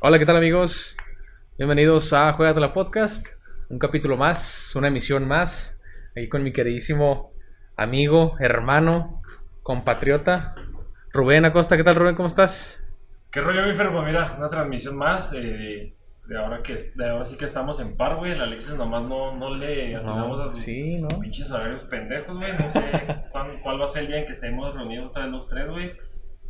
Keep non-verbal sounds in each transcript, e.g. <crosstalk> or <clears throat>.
Hola, ¿qué tal amigos? Bienvenidos a Juega la Podcast, un capítulo más, una emisión más, ahí con mi queridísimo amigo, hermano, compatriota, Rubén Acosta. ¿Qué tal Rubén? ¿Cómo estás? ¿Qué rollo, mi Fer? Pues mira, una transmisión más eh, de, ahora que de ahora sí que estamos en par, güey. El Alexis nomás no, no le atinamos a sus sí, ¿no? pinches horarios pendejos, güey. No sé <laughs> cuál, cuál va a ser el día en que estemos reunidos otra vez los tres, güey.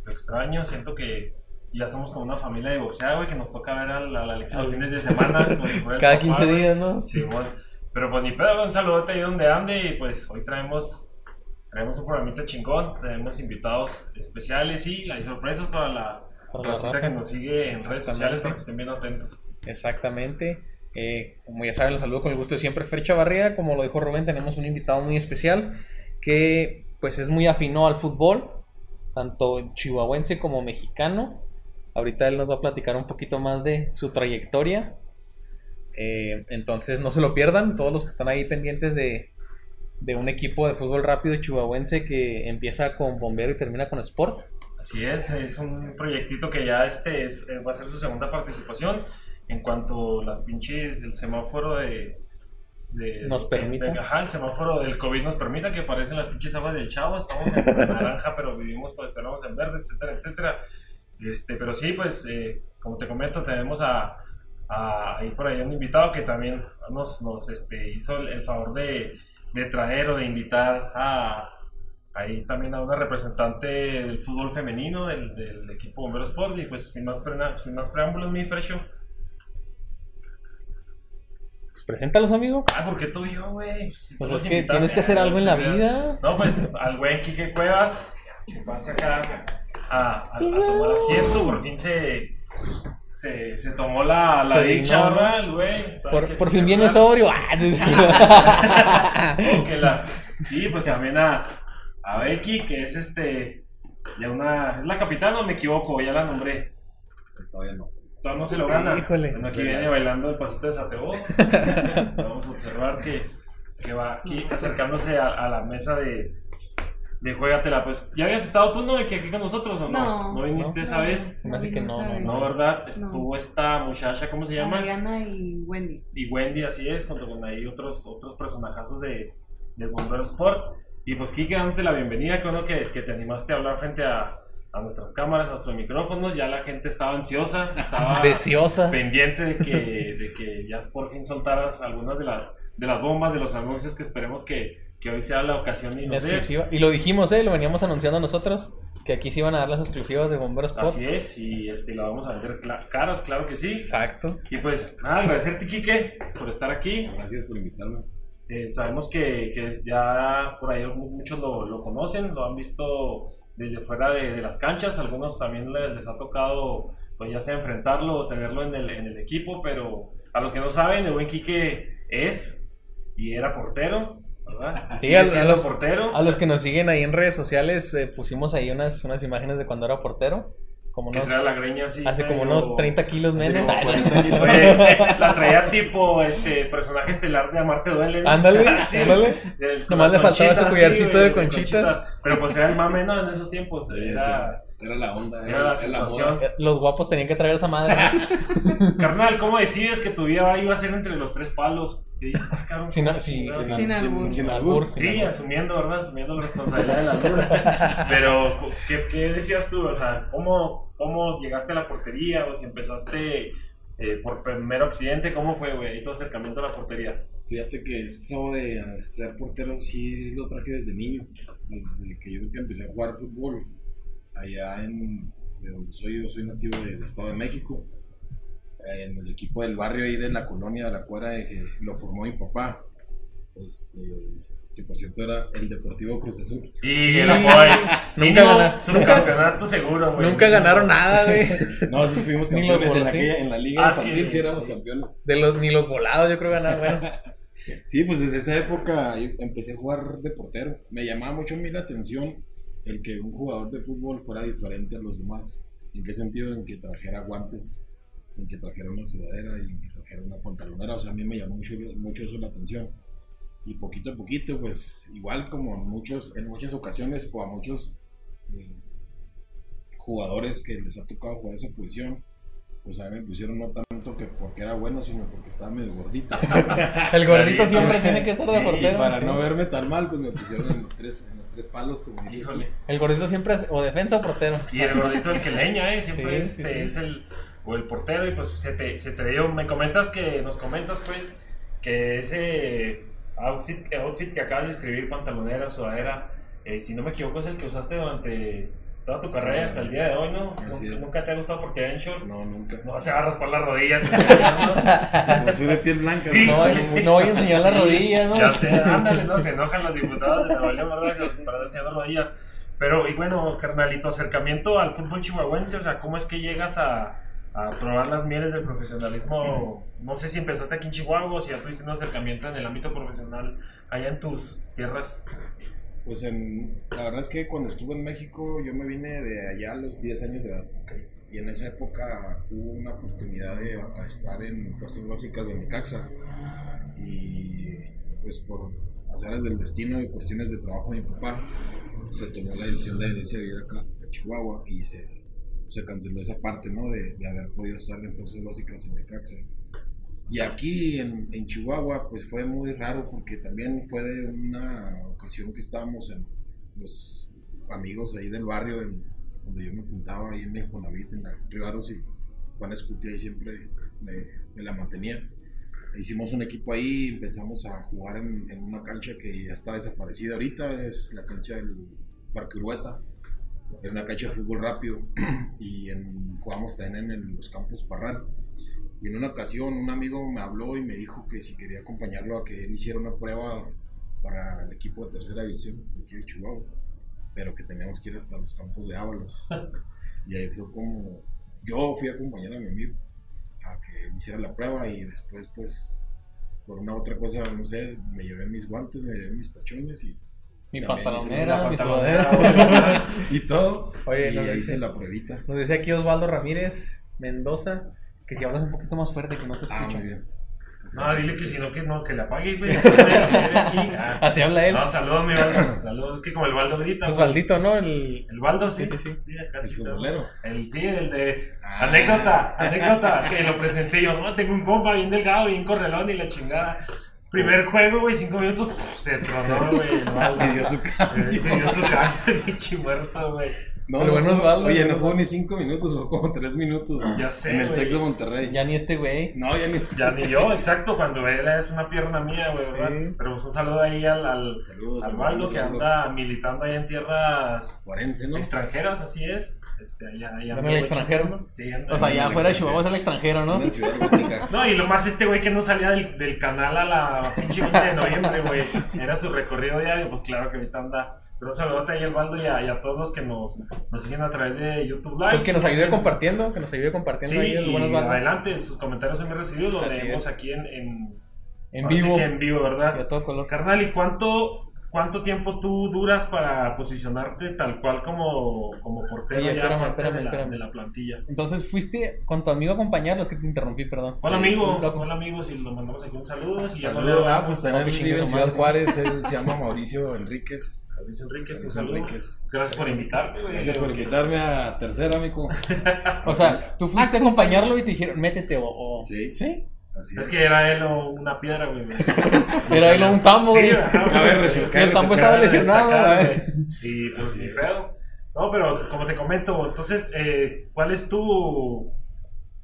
Lo extraño, siento que ya somos como una familia boxeo, güey, que nos toca ver al, al Alexis los fines de semana. <laughs> si Cada papá, 15 güey. días, ¿no? Sí, bueno. Pero pues ni pedo, un saludote ahí donde ande y pues hoy traemos traemos un programita chingón, tenemos invitados especiales y hay sorpresas para la Para la racita raza. que nos sigue en redes Exactamente. sociales para que estén bien atentos. Exactamente. Eh, como ya saben, los saludo con el gusto de siempre, Fer Chavarría. Como lo dijo Rubén, tenemos un invitado muy especial que pues es muy afino al fútbol, tanto chihuahuense como mexicano. Ahorita él nos va a platicar un poquito más de su trayectoria. Eh, entonces no se lo pierdan, todos los que están ahí pendientes de, de un equipo de fútbol rápido chihuahuense que empieza con bombero y termina con sport. Así es, es un proyectito que ya este es, eh, va a ser su segunda participación en cuanto las pinches, el semáforo de... de Nos ajá, el semáforo del COVID nos permita que aparecen las pinches aguas del chavo, estamos en <laughs> naranja pero vivimos pues estaremos en verde, etcétera, etcétera. Este, pero sí, pues, eh, como te comento, tenemos a, a- ahí por ahí un invitado que también nos, nos este, hizo el, el favor de, de traer o de invitar a ahí también a una representante del fútbol femenino del, del equipo Bombero Sport y pues sin más, prena- sin más preámbulos, mi fresho. Pues preséntalos, amigo. Ah, ¿por qué tú y yo, güey? Si Pues los es que tienes que hacer algo en la vida. No, pues al buen Quique Cuevas, que pase acá a, a- a tomar asiento, por fin se, se, se tomó la, la dicha. ¿verdad? Güey. Por, por fin viene sobrio. <laughs> Ah, <laughs> que la- Y pues también a, a Becky, que es este, ya una, es la capitana, o me equivoco, ya la nombré. Todavía no. Todavía no se lo gana. Híjole. Bueno, aquí viene bailando el pasito de Sateo. <laughs> Vamos a observar que, que va aquí acercándose a, a la mesa de, de Juegatela. Pues, ¿ya habías estado tú, no? Aquí, aquí con nosotros o no? No. viniste No. esa vez? Me hace que no, no, No, ¿verdad? Estuvo esta muchacha, ¿cómo se llama? Adriana y Wendy. y Wendy, así es, junto con ahí otros, otros personajazos de, de Bombero Sport. Y pues, Kike, dándote la bienvenida, que bueno que, que te animaste a hablar frente a, a nuestras cámaras, a nuestros micrófonos. Ya la gente estaba ansiosa, estaba <laughs> Deseosa. pendiente de que, <laughs> de que ya por fin soltaras algunas de las, de las bombas, de los anuncios que esperemos que, que hoy sea la ocasión y nos exclusiva. Y lo dijimos, ¿eh? Lo veníamos anunciando nosotros. Que aquí se iban a dar las exclusivas de Bomberos Sport. Así es, y este, la vamos a vender cla- caras, claro que sí. Exacto. Y pues, nada, agradecerte, Kike, por estar aquí. Gracias por invitarme. Eh, sabemos que, que ya por ahí muchos lo, lo conocen, lo han visto desde fuera de, de las canchas, algunos también les, les ha tocado pues ya sea enfrentarlo o tenerlo en el, en el equipo, pero a los que no saben, el buen Quique es y era portero, ¿verdad? <laughs> Sí, a, a los, portero. a los que nos siguen ahí en redes sociales, eh, pusimos ahí unas, unas imágenes de cuando era portero. Como unos, trae la greña así. hace como medio- unos 30 kilos menos. como Ay, 40 kilos. Oye, la traía tipo este personaje estelar de Amarte Duele. ¿no? Ándale, <laughs> Sí. ándale. Nomás le faltaba ese conchitas, collarcito de conchitas. Pero pues era el más menos en esos tiempos. Sí, Era, sí. Era la onda. era la sensación. Eh, Los guapos tenían que traer esa madre. <laughs> Carnal, ¿cómo decides que tu vida iba a ser entre los tres palos? Ah, Sin- albur. Sí, asumiendo, ¿verdad? Asumiendo la responsabilidad de la luna. <laughs> Pero, ¿qué, qué decías tú? O sea, ¿cómo, ¿cómo llegaste a la portería? O si empezaste eh, por primer accidente, ¿cómo fue, güey? Ahí tu acercamiento a la portería. Fíjate que esto de ser portero sí lo traje desde niño. Desde que yo que empecé a jugar fútbol. Allá en de donde soy, yo soy nativo del Estado de México. En el equipo del barrio ahí de la colonia de la cuadra eh, que lo formó mi papá. Este, que por cierto era el Deportivo Cruz Azul. Y el boy. <laughs> Nunca gana- Subcampeonato seguro, güey. Nunca ganaron nada, güey. <laughs> No, sí fuimos <laughs> los campeones en, sí. aquella- en la liga Ah, infantil, sí, sí éramos sí. campeones. De los, ni los volados, yo creo ganaron. Bueno, Sí, pues desde esa época empecé a jugar de portero. Me llamaba mucho a mí la atención el que un jugador de fútbol fuera diferente a los demás. ¿En qué sentido? En que trajera guantes, en que trajera una sudadera y en que trajera una pantalonera. O sea, a mí me llamó mucho, mucho eso la atención. Y poquito a poquito, pues igual como en, muchos, en muchas ocasiones o a muchos eh, jugadores que les ha tocado jugar esa posición, pues a mí me pusieron no tanto que porque era bueno, sino porque estaba medio gordito. <laughs> El gordito siempre tiene que estar de portero. Para sí. no verme tan mal, pues me pusieron en los tres, en los tres palos, como dices. Híjole. El gordito siempre es o defensa o portero. Y el gordito el que leña, ¿eh? Siempre Sí, es, sí, este, sí. es el, o el portero y pues se te, se te dio, me comentas que, nos comentas pues, que ese outfit, outfit que acabas de escribir, pantalonera, sudadera, eh, si no me equivoco es el que usaste durante toda tu carrera hasta el día de hoy, ¿no? Así Nunca, es. nunca te ha gustado porque en short. No, nunca. No se va a raspar las rodillas. ¿no? <laughs> Como soy de piel blanca, Sí. ¿no? No, no voy a enseñar las rodillas, ¿no? Ya sé, ándale, no se enojan los diputados de Nuevo León, ¿verdad? Para enseñar las rodillas. Pero, y bueno, carnalito, acercamiento al fútbol chihuahuense, o sea, ¿cómo es que llegas a, a probar las mieles del profesionalismo? No sé si empezaste aquí en Chihuahua o si ya tuviste un acercamiento en el ámbito profesional allá en tus tierras. Pues en, la verdad es que cuando estuve en México, yo me vine de allá a los 10 años de edad. Y en esa época hubo una oportunidad de estar en Fuerzas Básicas de Necaxa. Y pues por azares del destino y cuestiones de trabajo de mi papá, se tomó la decisión de irse a vivir acá, a Chihuahua, y se, se canceló esa parte, ¿no? De, de haber podido estar en Fuerzas Básicas en Necaxa. Y aquí en, en Chihuahua, pues fue muy raro porque también fue de una ocasión que estábamos en los amigos ahí del barrio, en- donde yo me juntaba ahí en el Infonavit, en Rivaros y Juan Escuti ahí siempre me, la mantenía. Hicimos un equipo ahí, empezamos a jugar en, una cancha que ya está desaparecida ahorita, es la cancha del Parque Urueta. Era una cancha de fútbol rápido <clears throat> y en, jugamos también en los campos Parral. Y en una ocasión un amigo me habló y me dijo que si quería acompañarlo a que él hiciera una prueba para el equipo de tercera división de Chihuahua, pero que teníamos que ir hasta los campos de Ábalos. <laughs> Y ahí fue como, yo fui a acompañar a mi amigo a que él hiciera la prueba y después pues por una otra cosa, no sé, me llevé mis guantes, me llevé mis tachones y, Mi pantalonera, mi sudadera. <laughs> y todo. Oye, y no sé ahí si- hice la pruebita. Nos decía aquí Osvaldo Ramírez Mendoza que si hablas un poquito más fuerte, que no te Ah, escucho. muy bien. No, dile que si no, que no, que le apague, güey. <laughs> Ah. Así habla él. No, saludos, mi Baldo. Saludos, es que como el Baldo grita. güey. Osvaldito, ¿no? El... El Baldo, sí. Sí, sí, sí. acá El sí, futbolero. El sí, el de. Ah. Anécdota, anécdota, que lo presenté yo. No, tengo un compa bien delgado, bien correlón y la chingada. Primer juego, güey, cinco minutos, pff, se tronó, güey. el Baldo. Me dio su Eh, cambio. Dio su cambio, <laughs> pinche muerto, güey. No, Pero no bueno, Osvaldo, Oye, no jugó ni 5 minutos, jugó como 3 minutos. Ya sé, En el. Tec de Monterrey. Ya ni este güey. No, ya ni Ya ni yo, exacto, cuando él es una pierna mía, güey, ¿verdad? Sí. Pero pues un saludo ahí al, al, Saludos al al Baldo que anda militando allá en tierras ¿no? extranjeras, así es. Este, allá, allá ¿En el extranjero? ¿no? Sí, anda O sea, en ya el fuera de extranjero. Chihuahua es el extranjero, ¿no? Anda en Ciudad Gótica. <laughs> No, y lo más este güey que no salía del, del canal a la pinche 20 de noviembre, güey. Era su recorrido diario, pues claro que ahorita anda. Pero un saludote ahí al y a, y a todos los que nos, nos siguen a través de YouTube Live. Pues que nos ayude compartiendo, que nos ayude compartiendo Sí, ahí y adelante, sus comentarios son bien recibidos, los leemos aquí en, en, En vivo. que en vivo, Y ¿verdad? a todo color. Carnal, ¿y cuánto, cuánto tiempo tú duras para posicionarte tal cual como, como portero Oye, ya espérame, parte espérame, de, la, espérame. de la plantilla? Entonces fuiste con tu amigo a acompañarlo, es que te interrumpí, perdón. Hola Sí, amigo, hola amigos, y lo mandamos aquí un saludo. Y ya no Saludos. le- Ah, pues también vive en Ciudad. Juárez. Él <laughs> se llama Mauricio Enríquez. Luis Enríquez, un saludo. Enríquez. Gracias por invitarme, güey. Gracias por invitarme a tercera, amigo. <laughs> O sea, tú fuiste a acompañarlo y te dijeron, métete o... o- Sí. ¿Sí? Así Es es. que era él o una piedra, güey. <laughs> Era él un tambo, Sí, güey. ajá, <laughs> A ver, resulta- El tambo estaba lesionado, güey. Y pues ni pedo. No, pero como te comento, entonces, eh, ¿cuál es tu.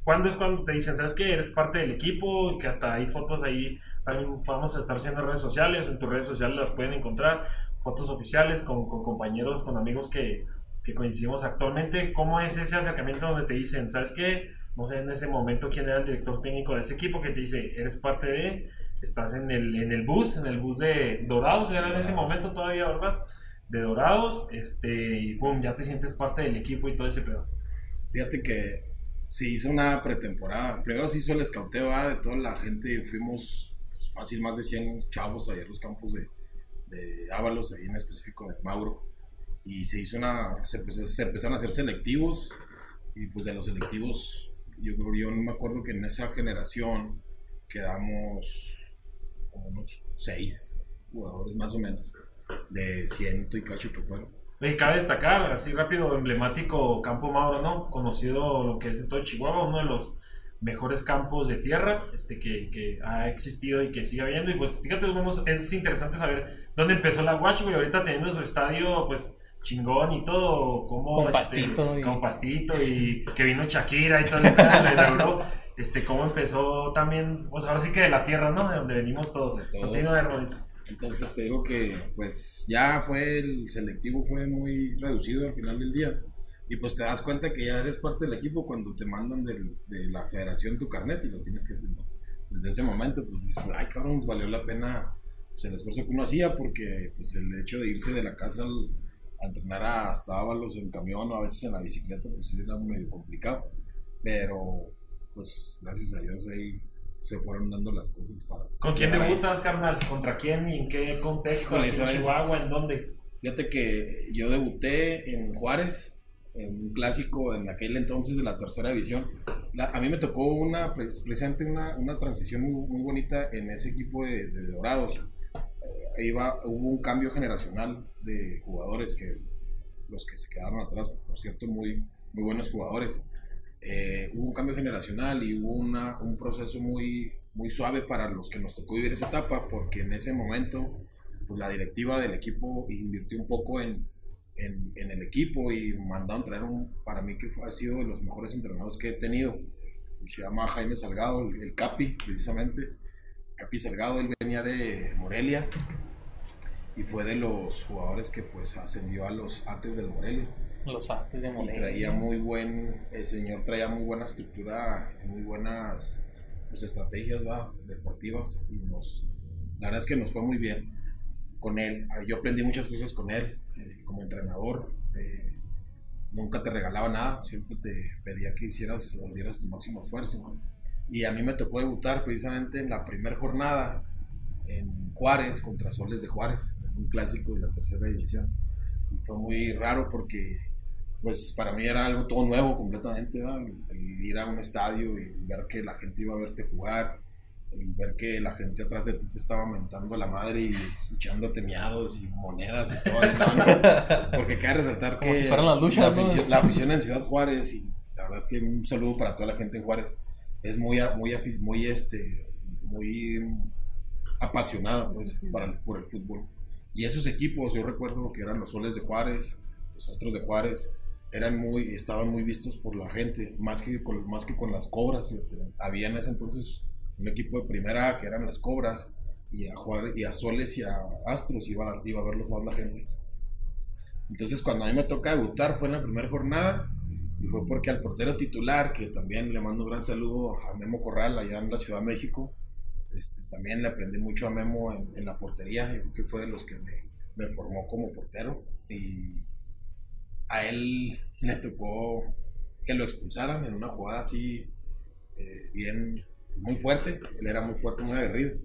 ¿Cuándo es cuando te dicen, sabes que eres parte del equipo? Que hasta hay fotos ahí, también vamos a estar haciendo redes sociales, en tus redes sociales las pueden encontrar, fotos oficiales con, con compañeros, con amigos que, que coincidimos actualmente. ¿Cómo es ese acercamiento donde te dicen, sabes qué? No sé en ese momento quién era el director técnico de ese equipo que te dice, eres parte de, estás en el, en el bus, en el bus de Dorados, era en ese momento todavía, ¿verdad? De Dorados, este, y boom, ya te sientes parte del equipo y todo ese pedo. Fíjate que se hizo una pretemporada. Primero se hizo el escauteo de toda la gente. Fuimos pues, fácil más de 100 chavos allá en los campos de, de Ábalos, ahí en específico de Mauro. Y se hizo una. Se, se empezaron a hacer selectivos. Y pues de los selectivos, yo creo, yo no me acuerdo que en esa generación quedamos como unos seis jugadores más o menos, de ciento y cacho que fueron. Y cabe destacar, así rápido, emblemático Campo Mauro, ¿no? Conocido lo que es en todo Chihuahua, uno de los mejores campos de tierra este, que, ha existido y que sigue habiendo. Y pues fíjate, es interesante saber dónde empezó la Watch, güey. Ahorita teniendo su estadio, pues chingón y todo, como Con este, pastito y- con pastito y que vino Shakira y todo el inauguró. <laughs> Este, cómo empezó también, pues ahora sí que de la tierra, ¿no? De donde venimos todos. De todos. Entonces te digo que pues ya fue el selectivo fue muy reducido al final del día. Y pues te das cuenta que ya eres parte del equipo cuando te mandan del- de la federación tu carnet y lo tienes que firmar. Desde ese momento pues dices, ay cabrón, valió la pena pues, el esfuerzo que uno hacía porque pues el hecho de irse de la casa al- a entrenar hasta Ábalos en camión o a veces en la bicicleta pues sí era medio complicado. Pero pues gracias a Dios ahí se fueron dando las cosas para... ¿Con quién debutas, carnal? ¿Contra quién y en qué contexto? Híjole, ¿Aquí en Chihuahua? ¿En dónde? Fíjate que yo debuté en Juárez, en un clásico en aquel entonces de la tercera división. La- a mí me tocó una, pres- presente una, una transición muy, muy bonita en ese equipo de, de Dorados. Ahí va- hubo un cambio generacional de jugadores que los que se quedaron atrás, por cierto, muy, muy buenos jugadores. Eh, hubo un cambio generacional y hubo una, un proceso muy, muy suave para los que nos tocó vivir esa etapa, porque en ese momento pues, la directiva del equipo invirtió un poco en, en, el equipo y mandaron traer un, para mí que ha sido de los mejores entrenadores que he tenido. Se llama Jaime Salgado, el Capi, precisamente. Capi Salgado, él venía de Morelia y fue de los jugadores que pues ascendió a los Ates del Morelia Los artes de y Morelia. traía muy buen, el señor traía muy buena estructura, muy buenas pues, estrategias ¿va? deportivas y nos, la verdad es que nos fue muy bien con él. Yo aprendí muchas cosas con él eh, como entrenador. eh, nunca te regalaba nada, siempre te pedía que hicieras dieras tu máximo esfuerzo. ¿no? Y a mí me tocó debutar precisamente en la primera jornada en Juárez contra Soles de Juárez, un clásico de la tercera división. Y fue muy raro porque pues para mí era algo todo nuevo completamente, ¿verdad? el, el ir a un estadio y ver que la gente iba a verte jugar, el ver que la gente atrás de ti te estaba mentando la madre y echándote miados y monedas y todo. ¿no? ¿no? <laughs> Porque cabe resaltar que Como si fueran las luchas, la, ¿no? la afición en Ciudad Juárez y la verdad es que un saludo para toda la gente en Juárez es muy muy muy este muy apasionada pues, para por el fútbol. Y esos equipos, yo recuerdo que eran los Soles de Juárez, los Astros de Juárez, eran muy, estaban muy vistos por la gente, más que con, más que con las cobras. Había en ese entonces un equipo de primera A que eran las cobras, y a, Juárez, y a Soles y a Astros iba a, iba a verlos más la gente. Entonces cuando a mí me toca debutar fue en la primera jornada, y fue porque al portero titular, que también le mando un gran saludo a Memo Corral allá en la Ciudad de México, este, también le aprendí mucho a Memo en, la portería, yo creo que fue de los que me, me formó como portero. Y a él le tocó que lo expulsaran en una jugada así eh, bien, muy fuerte, él era muy fuerte, muy aguerrido,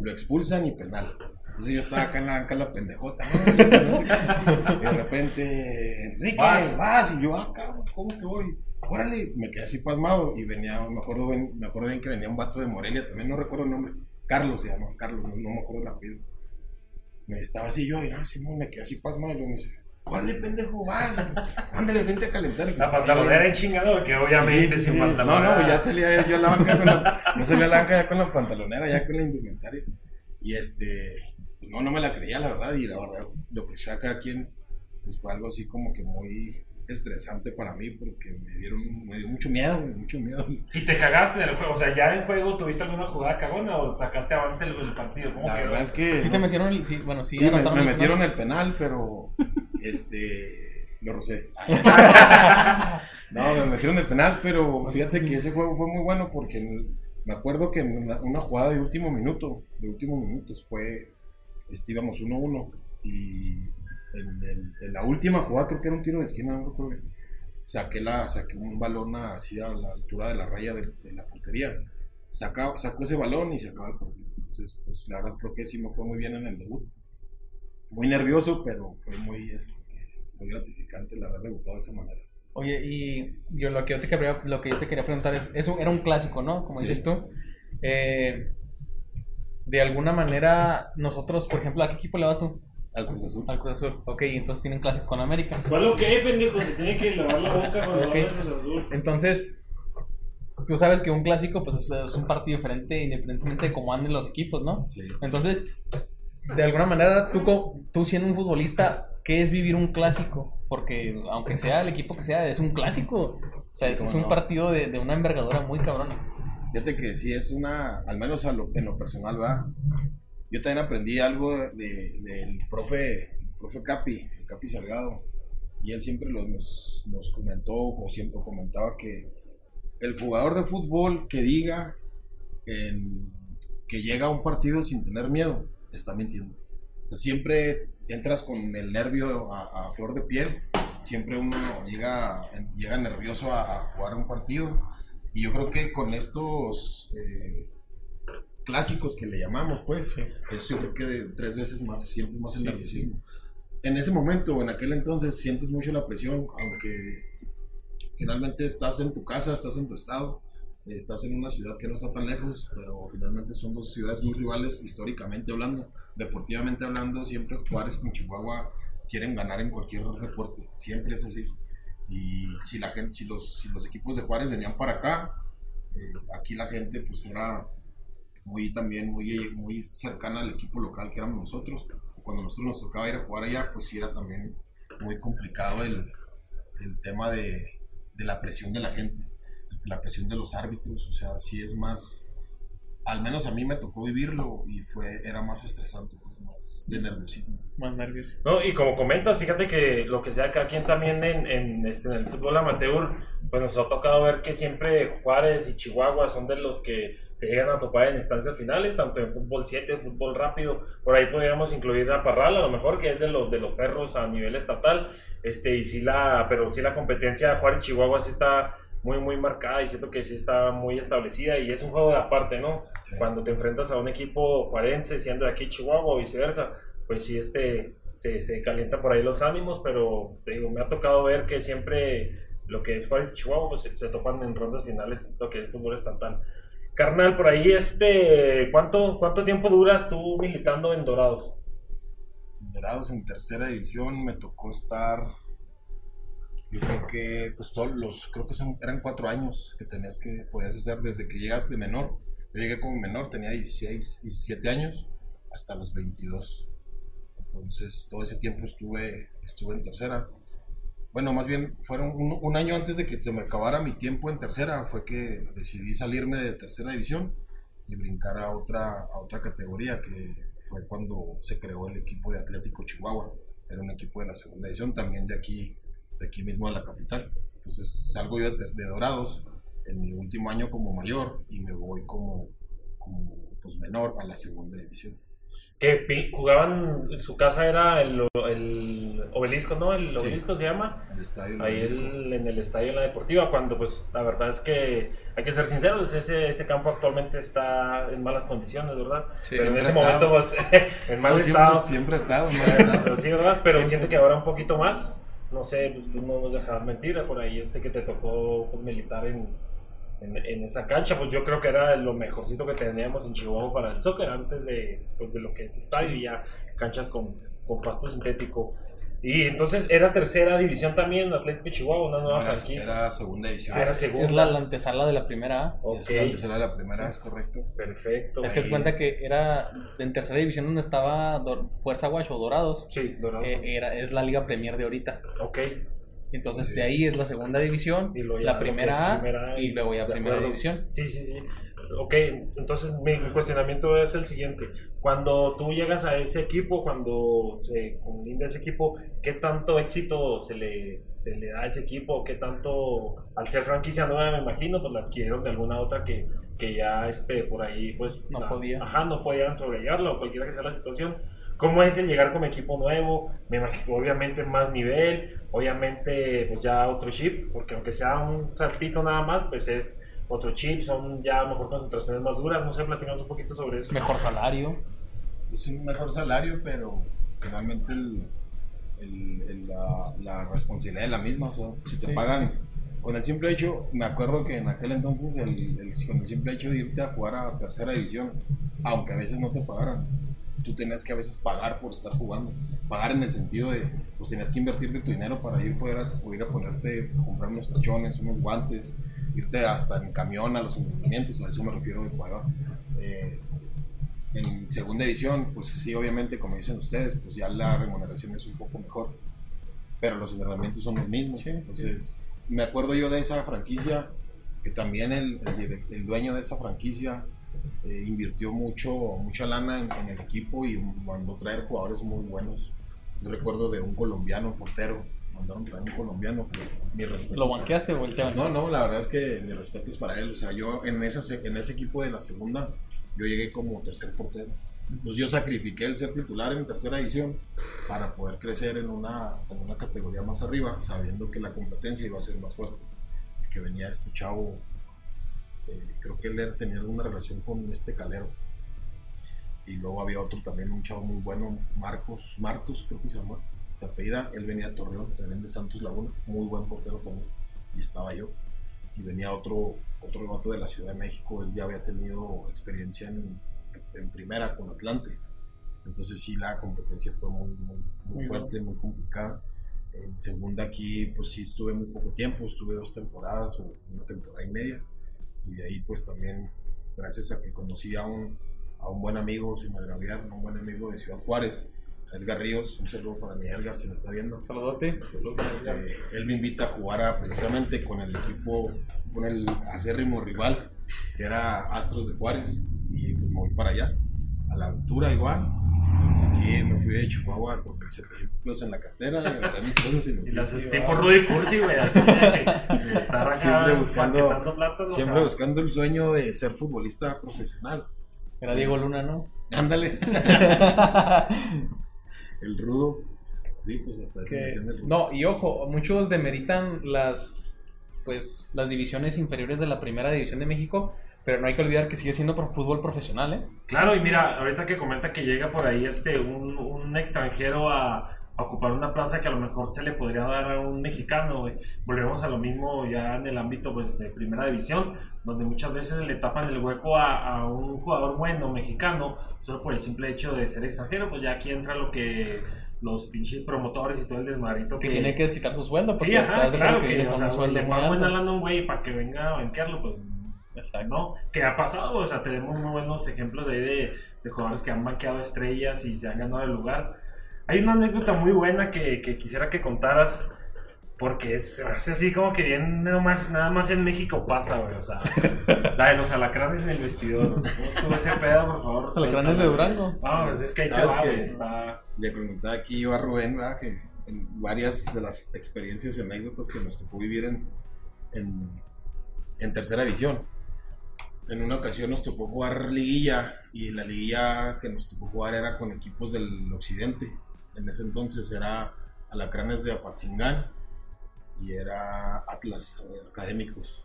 lo expulsan y penal. Entonces yo estaba acá en la banca la pendejota, ¿no? Sé. Y de repente, Enrique, Vas. vas, y yo, ah, cabrón, ¿cómo que voy? Órale, me quedé así pasmado y venía, me acuerdo bien, me acuerdo bien que venía un vato de Morelia, también no recuerdo el nombre, Carlos se llama, Carlos, no, no me acuerdo el apellido. Me estaba así yo, y no, así no, me quedé así pasmado y luego me dice, órale, pendejo, vas, ándale, vente a calentar. La pantalonera en chingado, que obviamente Sí, sí, sin sí. pantalonera. No, no, pues ya salía yo a la banca con la, yo salía a la banca ya con la pantalonera, ya con la indumentaria. Y este, no, no me la creía, la verdad, y la verdad, lo que sea cada quien, pues fue algo así como que muy estresante para mí, porque me dieron, me dio mucho miedo, mucho miedo. Y te cagaste en el juego, o sea, ya en juego tuviste alguna jugada cagona o sacaste avante el, el partido. ¿Cómo La quedó? verdad es que... Sí te metieron el... Sí, bueno, sí, Sí, me, me metieron el penal, pero <laughs> este lo rocé. <laughs> No, me metieron el penal, pero fíjate que ese juego fue muy bueno porque en- me acuerdo que en una, una jugada de último minuto, de último minutos fue, este, íbamos 1-1 y en, el- en la última jugada creo que era un tiro de esquina, no recuerdo bien, saqué, la, saqué un balón así a la altura de la raya de, de la portería. Saca, sacó ese balón y se acaba el partido. Entonces, pues la verdad creo que sí me fue muy bien en el debut. Muy nervioso, pero fue muy, este, muy gratificante el haber debutado de esa manera. Oye, y yo lo que yo te quería, lo que yo te quería preguntar es, es un- era un clásico, ¿no? Como Sí. dices tú. Eh, de alguna manera, nosotros, por ejemplo, ¿a qué equipo le vas tú? Al Cruz Azul. Al Cruz Azul. Ok, entonces tienen clásico con América. ¿Cuál lo que es, pendejo? Se tiene que lavar la boca cuando Cruz Azul. Entonces, tú sabes que un clásico pues es, es un partido diferente independientemente de cómo anden los equipos, ¿no? Sí. Entonces, de alguna manera, tú, tú siendo un futbolista, ¿qué es vivir un clásico? Porque aunque sea el equipo que sea, es un clásico. O sea, Sí, es, un no. partido de, de una envergadura muy cabrona. Fíjate que sí es una, al menos a lo- en lo personal, va. Yo también aprendí algo de- de- del profe, profe Capi, el Capi Salgado. Y él siempre lo- nos, nos comentó, o siempre comentaba que el jugador de fútbol que diga en- que llega a un partido sin tener miedo, está mintiendo. O sea, siempre entras con el nervio a, a flor de piel, siempre uno llega, llega nervioso a, a jugar un partido. Y yo creo que con estos eh, clásicos que le llamamos, pues, Sí. es yo creo que de tres veces más, sientes más el Sí, nerviosismo. En ese momento o en aquel entonces sientes mucho la presión, aunque finalmente estás en tu casa, estás en tu estado, estás en una ciudad que no está tan lejos, pero finalmente son dos ciudades muy rivales históricamente hablando, deportivamente hablando, siempre Juárez con Chihuahua quieren ganar en cualquier deporte, siempre es así. Y si la gente, si los, si los equipos de Juárez venían para acá, eh, aquí la gente pues era muy también muy, muy cercana al equipo local que éramos nosotros. Cuando nosotros nos tocaba ir a jugar allá, pues sí era también muy complicado el, el tema de, de la presión de la gente, la presión de los árbitros, o sea, sí es más, al menos a mí me tocó vivirlo y fue, era más estresante, de nerviosismo. Más nervios. No, y como comentas, fíjate que lo que sea cada quien también en, en, este, en el fútbol amateur, pues nos ha tocado ver que siempre Juárez y Chihuahua son de los que se llegan a topar en instancias finales, tanto en fútbol 7, fútbol rápido, por ahí podríamos incluir a Parral a lo mejor, que es de los de los perros a nivel estatal, este, y sí la, pero sí la competencia Juárez-Chihuahua sí está muy muy marcada y siento que sí está muy establecida y es un juego de aparte, ¿no? Sí. Cuando te enfrentas a un equipo juarense siendo de aquí Chihuahua o viceversa, pues sí este se, se calienta por ahí los ánimos, pero te digo, me ha tocado ver que siempre lo que es Juárez y Chihuahua pues se, se topan en rondas finales, lo que es fútbol estatal. Carnal, por ahí este, ¿cuánto, cuánto tiempo duras tú militando en Dorados? Dorados en tercera división me tocó estar yo creo que pues todos los creo que son, eran cuatro años que tenías que podías hacer desde que llegas de menor. Yo llegué como menor tenía 16 17 años hasta los 22 entonces todo ese tiempo estuve estuve en tercera. Bueno más bien fueron un, un año antes de que se me acabara mi tiempo en tercera fue que decidí salirme de tercera división y brincar a otra a otra categoría que fue cuando se creó el equipo de Atlético Chihuahua. Era un equipo de la segunda edición, también de aquí, de aquí mismo de la capital. Entonces salgo yo de, de Dorados en mi último año como mayor y me voy como, como pues menor a la segunda división. Que jugaban, su casa era el, el obelisco, ¿no? El Sí. obelisco se llama. El estadio Ahí Jalisco. el- en el estadio en la deportiva, cuando pues la verdad es que hay que ser sinceros, ese, ese campo actualmente está en malas condiciones, ¿verdad? Sí. Pero en ese momento pues <laughs> en mal No, siempre, estado. siempre estado, en mal estado. Pero sí, ¿verdad? Pero Sí. siento que ahora un poquito más, no sé, pues tú no nos dejarás mentir, por ahí este que te tocó pues, militar en, en, en esa cancha, pues yo creo que era lo mejorcito que teníamos en Chihuahua para el soccer antes de, pues, de lo que es estadio y ya canchas con, con pasto sintético. Y entonces era tercera división también, Atlético de Chihuahua, una nueva No, era, franquicia. era segunda división. Ah, era segunda. Es la, la antesala de la primera A. Ok, Es la tercera de la primera, es correcto. perfecto. Es que se cuenta que era en tercera división donde estaba Dor- Fuerza Guacho, Dorados. Sí, Dorado. Eh, era, es la Liga Premier de ahorita. ok. Entonces Sí. de ahí es la segunda división, Y luego ya la primera A primera A y luego ya primera división. Sí, sí, sí. Ok, entonces mi, mi cuestionamiento es el siguiente. Cuando tú llegas a ese equipo, cuando se colinda ese equipo, ¿qué tanto éxito se le, se le da a ese equipo? ¿Qué tanto, al ser franquicia nueva, me imagino, pues la adquirieron de alguna otra que, que ya este, por ahí, pues... No la- podía. Ajá, no podían sobrellevarla o cualquiera que sea la situación. ¿Cómo es el llegar como equipo nuevo? Me imagino, obviamente más nivel, obviamente pues ya otro chip, porque aunque sea un saltito nada más, pues es otro chip, son ya a lo mejor concentraciones más duras, no sé, platicamos un poquito sobre eso. Mejor salario. es un mejor salario, pero finalmente el, el- el- la, la responsabilidad de la misma. O sea, si te Sí, pagan sí, con el simple hecho, me acuerdo que en aquel entonces, el, el- con el simple hecho de irte a jugar a tercera división, aunque a veces no te pagaran, tú tenías que a veces pagar por estar jugando. Pagar en el sentido de, pues tenías que invertir de tu dinero para ir, poder a, poder a ponerte, comprar unos tachones, unos guantes, irte hasta en camión a los entrenamientos, a eso me refiero de pagar. Eh, en segunda división, pues sí, obviamente, como dicen ustedes, pues ya la remuneración es un poco mejor, pero los entrenamientos son los mismos. Sí, entonces, me acuerdo yo de esa franquicia, que también el, el el dueño de esa franquicia eh, invirtió mucho, mucha lana en, en el equipo y mandó traer jugadores muy buenos. Yo recuerdo de un colombiano portero, mandaron traer un colombiano, que mi respeto. ¿Lo banqueaste o el No, no, la verdad es que mi respeto es para él. O sea, yo en, esa, en ese equipo de la segunda, yo llegué como tercer portero. Entonces yo sacrifiqué el ser titular en tercera división para poder crecer en una, en una categoría más arriba, sabiendo que la competencia iba a ser más fuerte. Que venía este chavo, eh, creo que él tenía alguna relación con este Calero. Y luego había otro también, un chavo muy bueno, Marcos, Martos, creo que se llama. Se apellida, él venía de Torreón, también de Santos Laguna, muy buen portero también. Y estaba yo. Y venía otro, otro vato de la Ciudad de México, él ya había tenido experiencia en, en primera con Atlante. Entonces sí, la competencia fue muy, muy, muy Muy fuerte, muy complicada. En segunda aquí, pues sí estuve muy poco tiempo, estuve dos temporadas o una temporada y media. Y de ahí pues también, gracias a que conocí a un, a un buen amigo, sin agraviar, un buen amigo de Ciudad Juárez, Edgar Ríos, un saludo para mi Edgar si me está viendo. Saludote. Este, él me invita a jugar a- precisamente con el equipo, con el acérrimo rival, que era Astros de Juárez, y pues me voy para allá, a la aventura igual. Y me fui de Chihuahua con 700 pesos en la cartera, y agarré mis cosas y me Y fui. las Sí, tipo. Rudy Cursi, güey, así estar acá Siempre buscando- plátanos, Siempre o sea, buscando el sueño de ser futbolista profesional. Era Diego Luna, ¿no? Ándale, <laughs> el rudo. Sí, pues hasta esa Que- del rudo. No, y ojo, muchos demeritan las pues las divisiones inferiores de la primera división de México, pero no hay que olvidar que sigue siendo pro- fútbol profesional, ¿eh? Claro, y mira, ahorita que comenta que llega por ahí este un, un extranjero a, a ocupar una plaza que a lo mejor se le podría dar a un mexicano, güey. Volvemos a lo mismo ya en el ámbito pues, de primera división, donde muchas veces le tapan el hueco a, a un jugador bueno mexicano, solo por el simple hecho de ser extranjero, pues ya aquí entra lo que los pinches promotores y todo el desmadrito Que tiene que desquitar su sueldo porque Sí, ajá, claro, que, viene o sea, sueldo le pagan a un güey para que venga a banquearlo, pues Exacto. ¿no? Que ha pasado, o sea, tenemos muy buenos ejemplos de, de, de jugadores que han banqueado estrellas y se han ganado el lugar. Hay una anécdota muy buena que, que quisiera que contaras, porque es, es así como que bien, nada más, nada más en México pasa, güey, o sea, <laughs> la de los alacranes en el vestidor, güey. ¿cómo estuvo ese pedo, por favor? Los alacranes de. Durango. No, pues es que ahí te ¿Sabes va, güey, está... Le comentaba aquí yo a Rubén, ¿verdad? Que en varias de las experiencias y anécdotas que nos tocó vivir en, en, en tercera división. En una ocasión nos tocó jugar liguilla y la liguilla que nos tocó jugar era con equipos del occidente. En ese entonces era Alacranes de Apatzingán y era Atlas, académicos.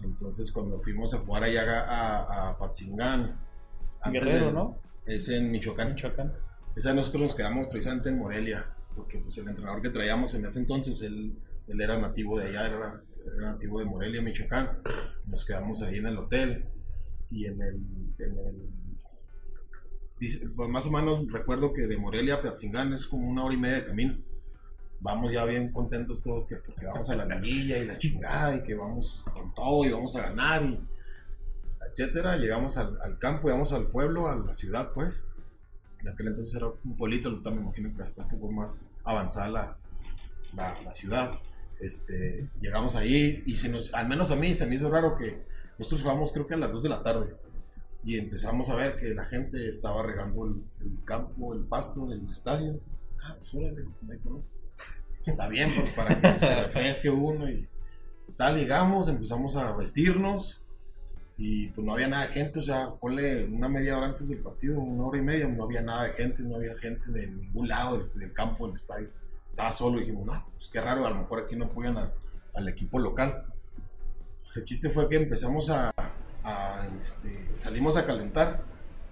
Entonces cuando fuimos a jugar allá a, a Apatzingán, antes Guerrero, del- ¿no? Es en Michoacán. Michoacán. Esa nosotros nos quedamos precisamente en Morelia, porque pues el entrenador que traíamos en ese entonces, él, él era nativo de allá, era, era nativo de Morelia, Michoacán. Nos quedamos ahí en el hotel y en el... En el dice, pues, más o menos recuerdo que de Morelia a Piatzingán es como una hora y media de camino. Vamos ya bien contentos todos que porque vamos a la liguilla y la chingada y que vamos con todo y vamos a ganar y etcétera. Llegamos al, al campo, llegamos al pueblo, a la ciudad pues en aquel entonces era un pueblito, me imagino que hasta un poco más avanzada la ciudad. Este, llegamos ahí y se nos, al menos a mí se me hizo raro que nosotros jugamos creo que a las 2 de la tarde y empezamos a ver que la gente estaba regando el, campo, el pasto del estadio. Ah, pues órale. Está bien, pues para que se refresque uno y tal, llegamos, empezamos a vestirnos y pues no había nada de gente, o sea, ponle una media hora antes del partido, una hora y media, no había nada de gente, no había gente de ningún lado del, campo, del estadio. Estaba solo y dijimos, no, pues qué raro, a lo mejor aquí no apoyan al equipo local. El chiste fue que empezamos a, este, salimos a calentar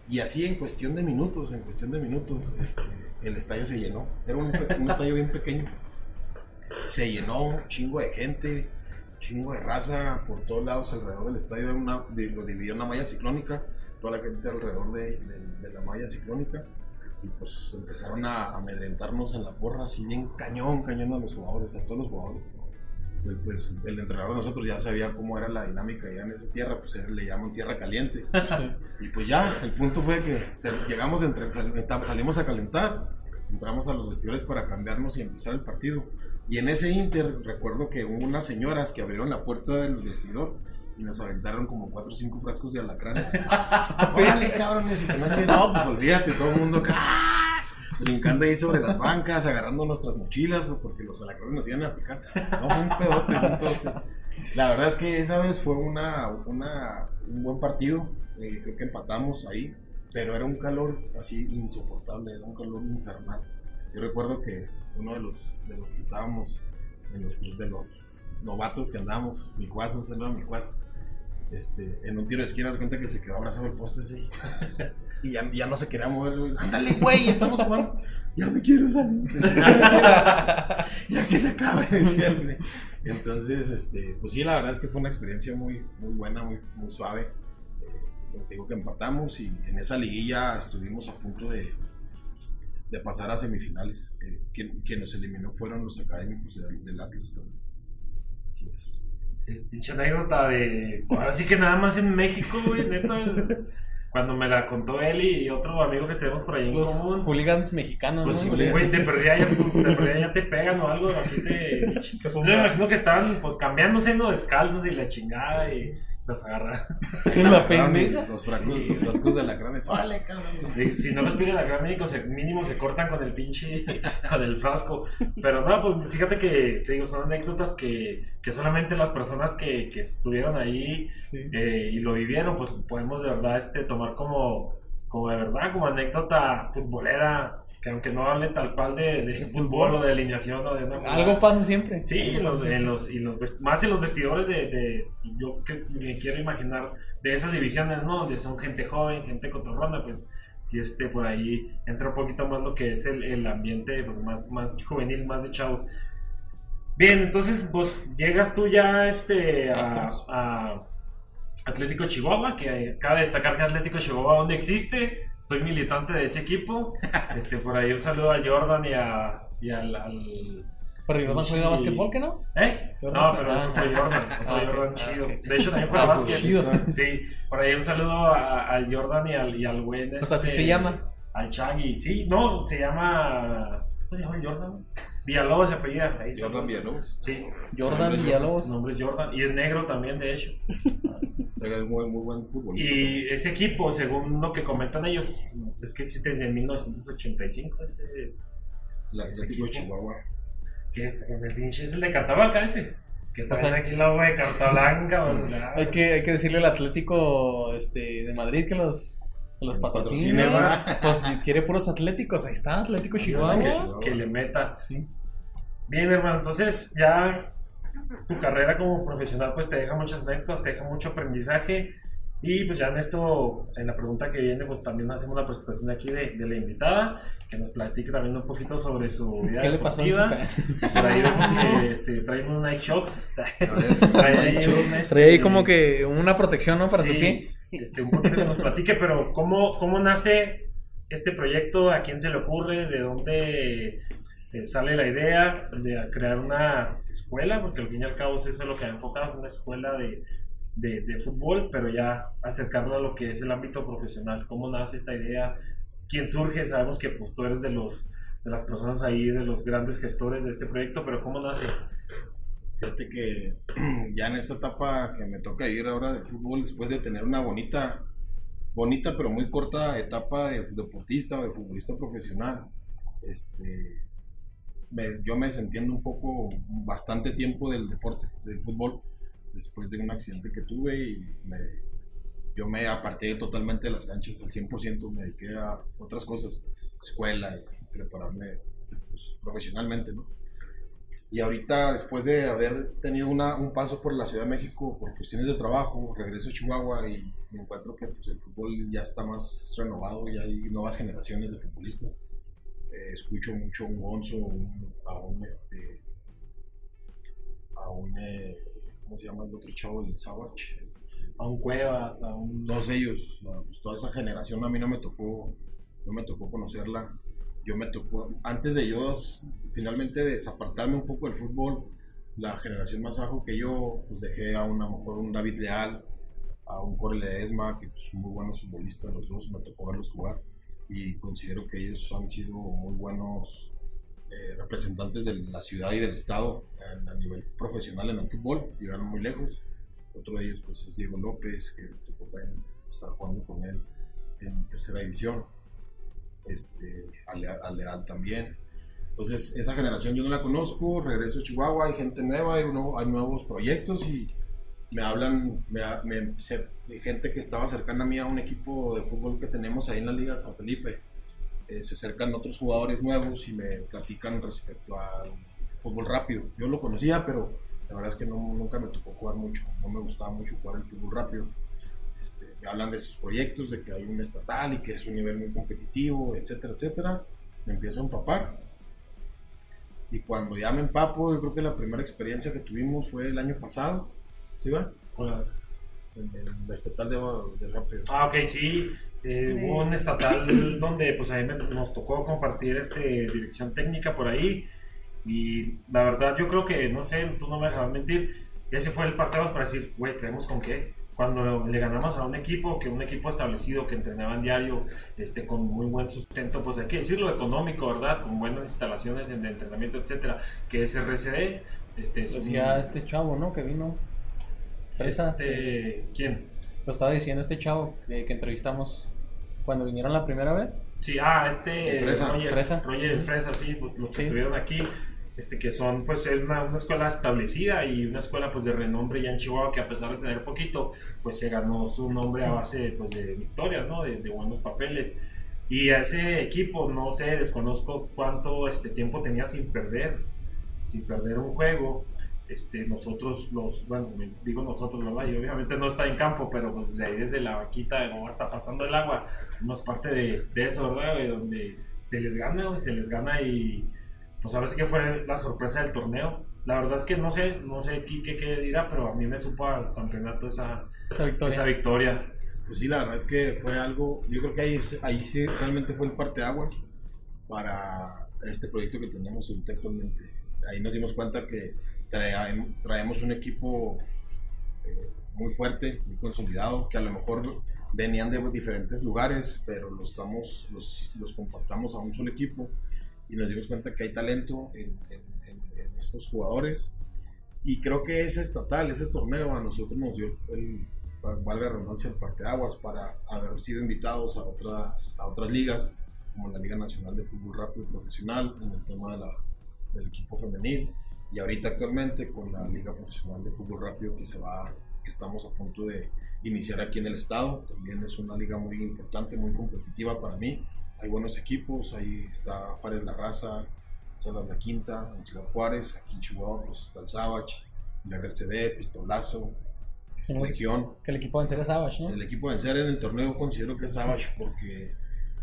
Y así en cuestión de minutos, en cuestión de minutos, este, el estadio se llenó. Era un, estadio bien pequeño. Se llenó, chingo de gente, chingo de raza por todos lados alrededor del estadio. Una- lo dividió una malla ciclónica, toda la gente alrededor de, de- de la malla ciclónica. Y pues empezaron a amedrentarnos en la porra, así bien cañón, cañón a los jugadores, a todos los jugadores. Pues, pues, el entrenador de nosotros ya sabía cómo era la dinámica ya en esa tierra, pues le llaman tierra caliente. <laughs> Y pues ya, el punto fue que llegamos, entre, sal- salimos a calentar, entramos a los vestidores para cambiarnos y empezar el partido. Y en ese inter, recuerdo que hubo unas señoras que abrieron la puerta del vestidor y nos aventaron como cuatro o cinco frascos de alacranes. <laughs> ¡Órale, cabrones! Y que no no, pues olvídate, todo el mundo acá. Brincando ahí sobre las bancas, agarrando nuestras mochilas, porque los alacranes nos iban a picar. No, fue un pedote, un pedote. La verdad es que esa vez fue una, una, un buen partido. eh, creo que empatamos ahí. Pero era un calor así insoportable, era un calor infernal. Yo recuerdo que uno de los, de los que estábamos, de los, de los novatos que andábamos, mi cuas, un saludo a mi cuas, este, en un tiro de esquina, de cuenta que se quedó abrazado el poste así. Y ya, ya no se quería mover, güey. Ándale, güey, estamos jugando. Ya me quiero salir. <laughs> <laughs> ya que se acaba, decía el güey. Entonces, este, pues sí, la verdad es que fue una experiencia muy, muy buena, muy, muy suave. Eh, digo que empatamos y en esa liguilla estuvimos a punto de, de pasar a semifinales. Eh, quien, quien nos eliminó fueron los académicos del, del Atlas también. Así es. Es dicha anécdota de. Ahora sí que nada más en México, güey, neta. Cuando me la contó él y otro amigo que tenemos por ahí en Los común. hooligans mexicanos, Pues sí, ¿no? güey, te perdía ya, <laughs> te perdía ya te pegan o algo, aquí te... <laughs> Yo me imagino que estaban pues cambiándose, ¿no? Descalzos y la chingada y los agarra. <laughs> La Agarraron pendeja. Los frascos, los frascos de la crane. ¡Órale, cabrón! Si no los piden acá médico, se, mínimo se cortan con el pinche, <laughs> con el frasco. Pero no, pues fíjate que, te digo, son anécdotas que, que solamente las personas que, que estuvieron ahí Sí. eh, y lo vivieron, pues podemos de verdad este, tomar como, como de verdad, como anécdota futbolera, que aunque no hable tal cual de, de <laughs> fútbol o de alineación o de una jugada, Algo pasa siempre. Sí, los, en los, y los más en los vestidores de, de- yo que me quiero imaginar de esas divisiones, ¿no? Donde son gente joven, gente cotorrona, pues si este por ahí entra un poquito más lo que es el, el ambiente pues, más, más juvenil, más de chavos. Bien, entonces pues llegas tú ya este a, a Atlético Chihuahua, que cabe destacar que Atlético Chihuahua donde existe, soy militante de ese equipo. <laughs> Este, por ahí un saludo a Jordan y a y al- al Pero Jordan juega básquetbol, ¿qué no? ¿Eh? Jordan. No, pero es Ah. otro Jordan, <laughs> otro Ah. Jordan chido. ok. De hecho, también juega Ah, pues, básquet. chido. Sí, por ahí un saludo a- al Jordan y al, y al güey. Pues así este, se llama. Al Chagui. Sí, no, se llama. ¿Cómo se llama el Jordan? <laughs> Villalobos se apellida. Ahí, Jordan Villalobos. Sí, Jordan Villalobos. su nombre es Jordan. Y es negro también, de hecho. Es muy, muy buen futbolista. Y ese equipo, según lo que comentan ellos, es que existe desde 1985. Este, El Atlético de. Chihuahua. que el pinche es el de Cartabaca ese. Que traen sea- aquí la agua de carta blanca. o sea, Hay que, hay que decirle al Atlético este, de Madrid que los, los va. Pues quiere puros atléticos. Ahí está, Atlético que, Chihuahua. que le meta. Sí. Bien, hermano, entonces ya tu carrera como profesional pues te deja muchas anécdotas, te deja mucho aprendizaje y pues ya en esto, en la pregunta que viene pues también hacemos la presentación aquí de, de la invitada, que nos platique también un poquito sobre su vida ¿Qué le pasó su Por ahí vemos que este, trae unos Nike Shocks. <laughs> Trae ahí un, este, Trae ahí como que una protección, ¿no? Para su Sí, pie. Este, un poquito que nos platique, pero ¿cómo, ¿cómo nace este proyecto? ¿A quién se le ocurre? ¿De dónde sale la idea de crear una escuela? Porque al fin y al cabo eso es lo que ha enfocado, una escuela de, de, fútbol, pero ya acercarlo a lo que es el ámbito profesional. ¿Cómo nace esta idea? ¿Quién surge? Sabemos que pues, tú eres de los de las personas ahí, de los grandes gestores de este proyecto, pero ¿cómo nace? Fíjate que <clears throat> ya en esta etapa que me toca vivir ahora de fútbol, después de tener una bonita, bonita pero muy corta etapa de deportista o de futbolista profesional, este, yo me desentiendo un poco, bastante tiempo del deporte, del fútbol, después de un accidente que tuve y me- yo me aparté totalmente de las canchas al 100%, me dediqué a otras cosas, escuela y prepararme pues, profesionalmente, ¿no? Y ahorita, después de haber tenido una, un paso por la Ciudad de México por cuestiones de trabajo, regreso a Chihuahua y me encuentro que pues, el fútbol ya está más renovado, ya hay nuevas generaciones de futbolistas. Eh, escucho mucho un Gonzo, un- a un este, a un eh, ¿cómo se llama el otro chavo? El Savage. este, A un Cuevas, a un... todos ellos, bueno, pues, toda esa generación a mí no me tocó, no me tocó conocerla. Yo me tocó, antes de yo finalmente desapartarme un poco del fútbol, la generación más abajo que yo, pues dejé a, una, a lo mejor un David Leal, a un Corey Ledesma, que pues, son muy buenos futbolistas los dos, me tocó verlos jugar y considero que ellos han sido muy buenos eh, representantes de la ciudad y del estado en- a nivel profesional en el fútbol, llegaron muy lejos. Otro de ellos pues, es Diego López, que tocó estar jugando con él en tercera división. Este, a Leal, a Leal también. Entonces, esa generación yo no la conozco, regreso a Chihuahua, hay gente nueva, hay, nuevo- hay nuevos proyectos y me hablan, me, me- gente que estaba cercana a mí a un equipo de fútbol que tenemos ahí en la Liga San Felipe. Eh, se acercan otros jugadores nuevos y me platican respecto al fútbol rápido. Yo lo conocía, pero la verdad es que no, nunca me tocó jugar mucho, no me gustaba mucho jugar el fútbol rápido. Este, me hablan de sus proyectos, de que hay un estatal y que es un nivel muy competitivo, etcétera, etcétera. Me empiezo a empapar. Y cuando ya me empapo, yo creo que la primera experiencia que tuvimos fue el año pasado. ¿Sí va? con las- el estatal de, de rápido. Ah, ok, sí. Eh, hubo un estatal donde pues ahí me- nos tocó compartir este, dirección técnica por ahí. Y la verdad yo creo que, no sé, tú no me dejas mentir, ese fue el partido para decir, güey, ¿tenemos con qué? Cuando le ganamos a un equipo, que un equipo establecido, que entrenaba en diario, este, con muy buen sustento, pues hay que decirlo, económico, ¿verdad? Con buenas instalaciones en entrenamiento, etcétera, que es RCD. Este, es un- este chavo, ¿no? Que vino. Fresa. este, ¿Quién? Lo estaba diciendo este chavo que, que entrevistamos cuando vinieron la primera vez. Sí, ah, este El Fresa. Roger, Fresa. Roger el Fresa, sí, pues los que Sí. estuvieron aquí, este que son pues es una, una escuela establecida y una escuela pues de renombre ya en Chihuahua que a pesar de tener poquito, pues se ganó su nombre a base pues de victorias, ¿no? De, de buenos papeles. Y a ese equipo, no sé, desconozco cuánto este tiempo tenía sin perder, sin perder un juego. Este, nosotros los, bueno, digo nosotros, ¿verdad? Y obviamente no está en campo, pero pues de ahí desde la vaquita de cómo está pasando el agua, somos parte de, de eso, ¿verdad? güey? donde se les gana, güey, se les gana y pues ahora sí que fue la sorpresa del torneo. La verdad es que no sé, no sé Quique qué dirá, pero a mí me supo al campeonato esa, Esa victoria. esa victoria. Pues sí, la verdad es que fue algo, yo creo que ahí, ahí sí realmente fue el parteaguas para este proyecto que tenemos ahorita actualmente. Ahí nos dimos cuenta que traem- traemos un equipo eh, muy fuerte, muy consolidado, que a lo mejor venían de diferentes lugares, pero los, estamos, los, los compactamos a un solo equipo y nos dimos cuenta que hay talento en, estos jugadores. Y creo que ese estatal, ese torneo, a nosotros nos dio el, valga la redundancia, el parteaguas para haber sido invitados a otras, a otras ligas, como la Liga Nacional de Fútbol Rápido Profesional, en el tema de la, del equipo femenil, y ahorita actualmente con la Liga Profesional de Fútbol Rápido que se va, estamos a punto de iniciar aquí en el estado, también es una liga muy importante, muy competitiva para mí, hay buenos equipos, ahí está Juárez La Raza, Salas La Quinta, en Ciudad Juárez, aquí en Chihuahua pues está el Savage, el RCD, Pistolazo, Sí, Legión. Que el equipo vencer a Savage, ¿no? El equipo vencer en el torneo considero que es Savage porque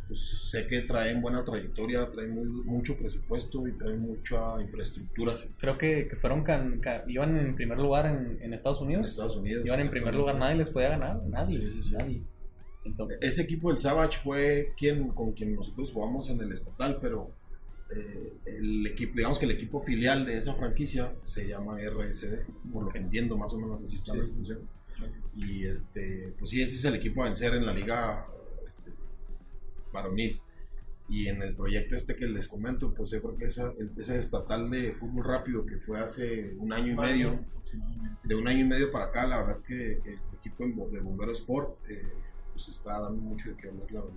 pues, sé que traen buena trayectoria, traen muy- mucho presupuesto y traen mucha infraestructura Creo que, que fueron can- ca- iban en primer lugar en, en Estados en Unidos. Estados Unidos. Iban en primer lugar, nadie les podía ganar. Nadie. Sí, sí, sí. Nadie. Entonces, Ese equipo del Savage fue quien, con quien nosotros jugamos en el estatal, pero eh, el equipo, digamos que el equipo filial de esa franquicia se llama RSD, por lo que entiendo, más o menos así está la Sí. situación. Y este, pues sí, ese es el equipo a vencer en la liga este, varonil. Y en el proyecto este que les comento, pues yo creo que esa, ese estatal de fútbol rápido que fue hace un año y medio, de un año y medio para acá, la verdad es que, el equipo de Bombero Sport eh, pues está dando mucho de qué hablar, la verdad.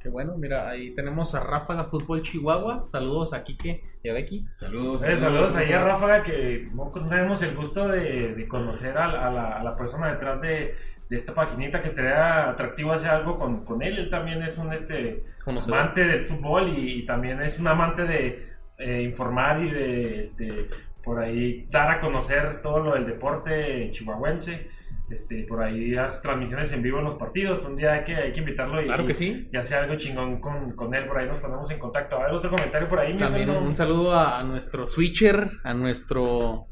qué bueno. Mira, ahí tenemos a Ráfaga Fútbol Chihuahua. Saludos a Kike y a Becky. Saludos. Eh, saludos ahí a Ráfaga que no tenemos el gusto de, de conocer a, la- a la, a la persona detrás de, de esta paginita que estaría atractivo hacer algo con, con él. Él también es un este amante del fútbol y, y también es un amante de eh, informar y de este por ahí dar a conocer todo lo del deporte chihuahuense. Este, por ahí hace transmisiones en vivo en los partidos. Un día hay que, hay que invitarlo y, Claro que sí. y hacer algo chingón con, con él. Por ahí nos ponemos en contacto. A ver, otro comentario por ahí. También un, saludo a, a nuestro switcher, a nuestro.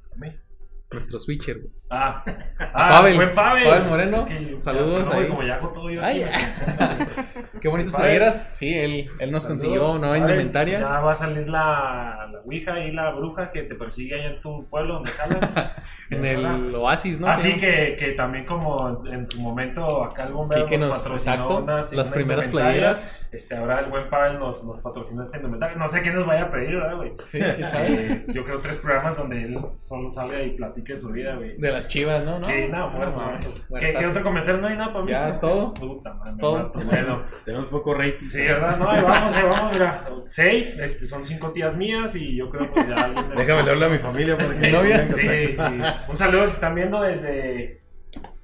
Nuestro switcher. güey. Ah, ah Pavel. buen Pavel. Pavel Moreno. Es que Saludos ya, no, ahí. Como ya todo yo Ay. <laughs> Qué bonitas playeras. Sí, él, él nos Saludos, consiguió nueva indumentaria. Ya va a salir la, la Ouija y la bruja que te persigue allá en tu pueblo donde jalas. <laughs> En el Oasis, ¿no? Así Sí. que, que también como en, en su momento acá el bombero Sí, que nos, nos, patrocinó exacto, unas- las una primeras playeras. Este, ahora el buen Pavel nos, nos patrocinó esta indumentaria. No sé qué nos vaya a pedir, ¿verdad, güey? Sí. Eh, yo creo tres programas donde él solo salga y platique su vida, güey. De las chivas, ¿no? ¿No? Sí, no, muerto. mames, ¿Qué, muertazo. ¿Qué otro comentario no hay nada para mí? Ya, es todo. Puta madre, Es todo. mato. Bueno, <laughs> Tenemos poco rating. sí, ¿verdad? No, ahí vamos, ahí vamos, mira. Seis, este, son cinco tías mías y yo creo pues ya alguien de- Déjame leerle a mi familia para que Mi novia. Sí, sí. Un saludo si están viendo desde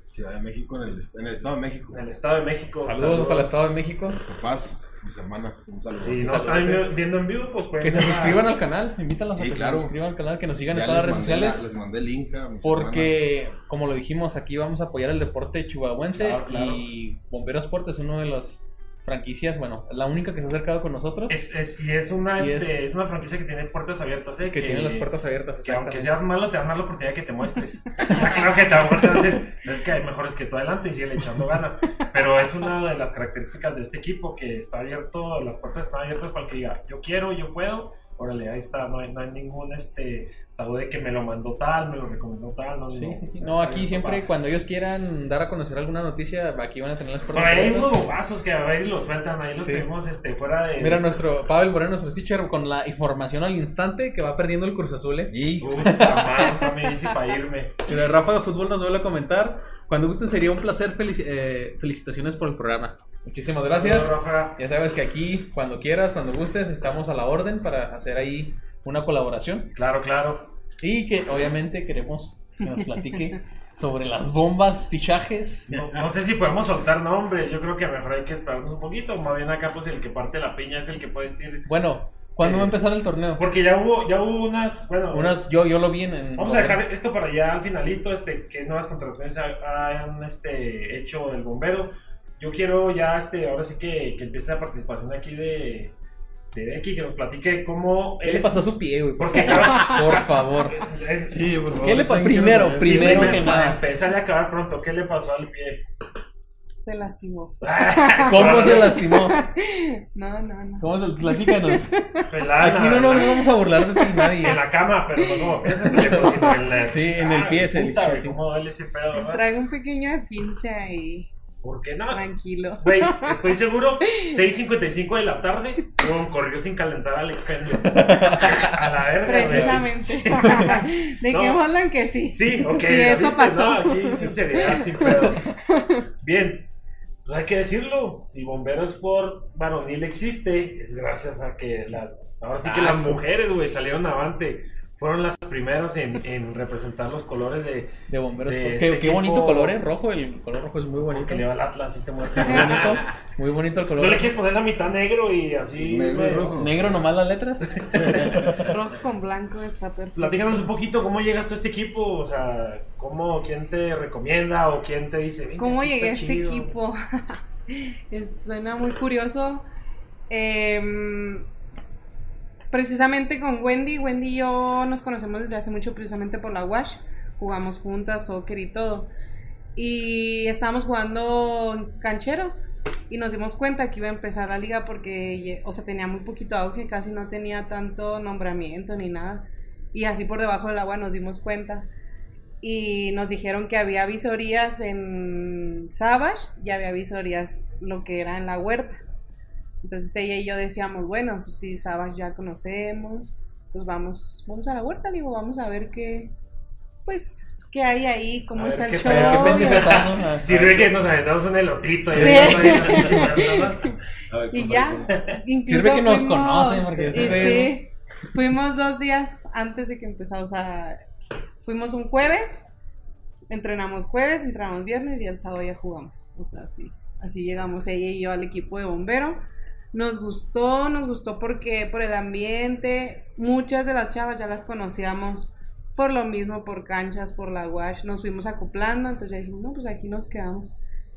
Ciudad de México, en el, est- en el Estado de México. el Estado de México. Saludos hasta el Estado de México. Papás, mis hermanas, un saludo. Si no están viendo en vivo, pues pueden Que se suscriban al canal. Invítalos a Sí, que claro. se suscriban al canal, que nos sigan Ya en todas las redes sociales. la- les mandé el link a mis Porque, como lo dijimos, aquí vamos a apoyar el deporte chihuahuense Claro, claro. y Bomberos Sport es uno de las franquicias, bueno, la única que se ha acercado con nosotros, Es, es, y es una, Y este, es- es... una franquicia que tiene puertas abiertas, ¿eh? que tiene las puertas abiertas. Que aunque seas malo, te dan la oportunidad que te muestres. Claro que te va a decir, sabes que hay mejores que tú adelante y sigue echando ganas. Pero es una de las características de este equipo que está abierto, las puertas están abiertas para el que diga, yo quiero, yo puedo. Órale, ahí está, no hay, no hay ningún este tabú de que me lo mandó tal, me lo recomendó tal. No, Sí, no, sí, sí. No, aquí siempre, cuando ellos quieran dar a conocer alguna noticia, aquí van a tener las puertas ahí hay unos bombazos que a ver los sueltan, ahí los tenemos este, fuera de... Mira, nuestro Pavel Moreno, nuestro teacher, con la información al instante que va perdiendo el Cruz Azul. ¿eh? Y madre, no me dice para irme. Si de Rafa de Fútbol nos vuelve a comentar, cuando gusten sería un placer. Felici- eh, felicitaciones por el programa. Muchísimas gracias. Ya sabes que aquí, cuando quieras, cuando gustes, estamos a la orden para hacer ahí una colaboración. Claro, claro. Y que obviamente queremos que nos platique <laughs> sobre las bombas, fichajes. No, no sé si podemos soltar nombres, yo creo que mejor hay que esperarnos un poquito. Más bien acá, pues el que parte la piña es el que puede decir. Bueno, ¿cuándo Eh, va a empezar el torneo? Porque ya hubo, ya hubo unas. Bueno, Unas, yo, yo lo vi en. en- vamos a dejar esto para ya al finalito, este, qué nuevas contrataciones ha- hayan este, hecho el bombero. Yo quiero ya, este, ahora sí que, que empiece la participación aquí de, de Becky, que nos platique cómo ¿Qué le es- pasó a su pie, güey? Por. <laughs> Por favor. <laughs> sí, por favor. ¿Qué le pa- también quiero primero, primero primero, que para nada. empezar y acabar pronto, ¿qué le pasó al pie? Se lastimó. <laughs> ¿Cómo se lastimó? No, no, no. ¿Cómo se Platícanos. Pelada, Aquí no nos vamos a burlar de ti nadie. En la cama, pero no en la... Sí, en el pie, es el puta, hecho, güey, sí. ¿Cómo duele ese pedo, verdad? Traigo un pequeño esguince ahí. ¿Por qué no? Tranquilo. Güey, estoy seguro, <laughs> 6.55 de la tarde, corrió sin calentar al expendio. A la verga. Precisamente. <laughs> De No. que hablan que sí. Sí, ok. Sí, ¿ya eso viste? pasó. No, aquí sinceridad, sin pedo. Bien, pues hay que decirlo. Si Bombero Sport varonil existe, es gracias a que las. Ahora sí que las mujeres, güey, salieron avante. Fueron las primeras en, en representar los colores de. De bomberos. De qué, este qué bonito color, ¿eh? Rojo. El color rojo es muy bonito. Que le va al Atlas, este. Muy bonito. Muy bonito el color. ¿No le quieres poner la mitad negro y así? Negro y rojo. Negro nomás las letras. <laughs> Rojo con blanco está perfecto. Platícanos un poquito cómo llegas tú a este equipo, o sea, cómo, quién te recomienda o quién te dice. "Venga, ¿Cómo llegué a este chido". equipo? <laughs> Es- suena muy curioso. Em, precisamente con Wendy, Wendy y yo nos conocemos desde hace mucho precisamente por la WASH. Jugamos juntas, soccer y todo. Y estábamos jugando cancheros y nos dimos cuenta que iba a empezar la liga porque, o sea, tenía muy poquito auge, casi no tenía tanto nombramiento ni nada. Y así por debajo del agua nos dimos cuenta y nos dijeron que había visorías en Savage y había visorías lo que era en la huerta. Entonces ella y yo decíamos, bueno, pues si Savage ya conocemos, pues vamos, vamos a la huerta, digo, vamos a ver qué, pues, qué hay ahí, cómo A ver está el qué show. Sirve que <laughs> nos aventamos un elotito. y Sí. A <laughs> Y ¿qué ya, incluso Sirve que nos fuimos- conocen, porque sí, fuimos dos días antes de que empezara, o sea, fuimos un jueves, entrenamos jueves, entrenamos viernes y el sábado ya jugamos, o sea, sí, así llegamos ella y yo al equipo de bombero. Nos gustó, nos gustó porque por el ambiente, muchas de las chavas ya las conocíamos por lo mismo, por canchas, por la wash, nos fuimos acoplando, entonces ya dijimos, no, pues aquí nos quedamos.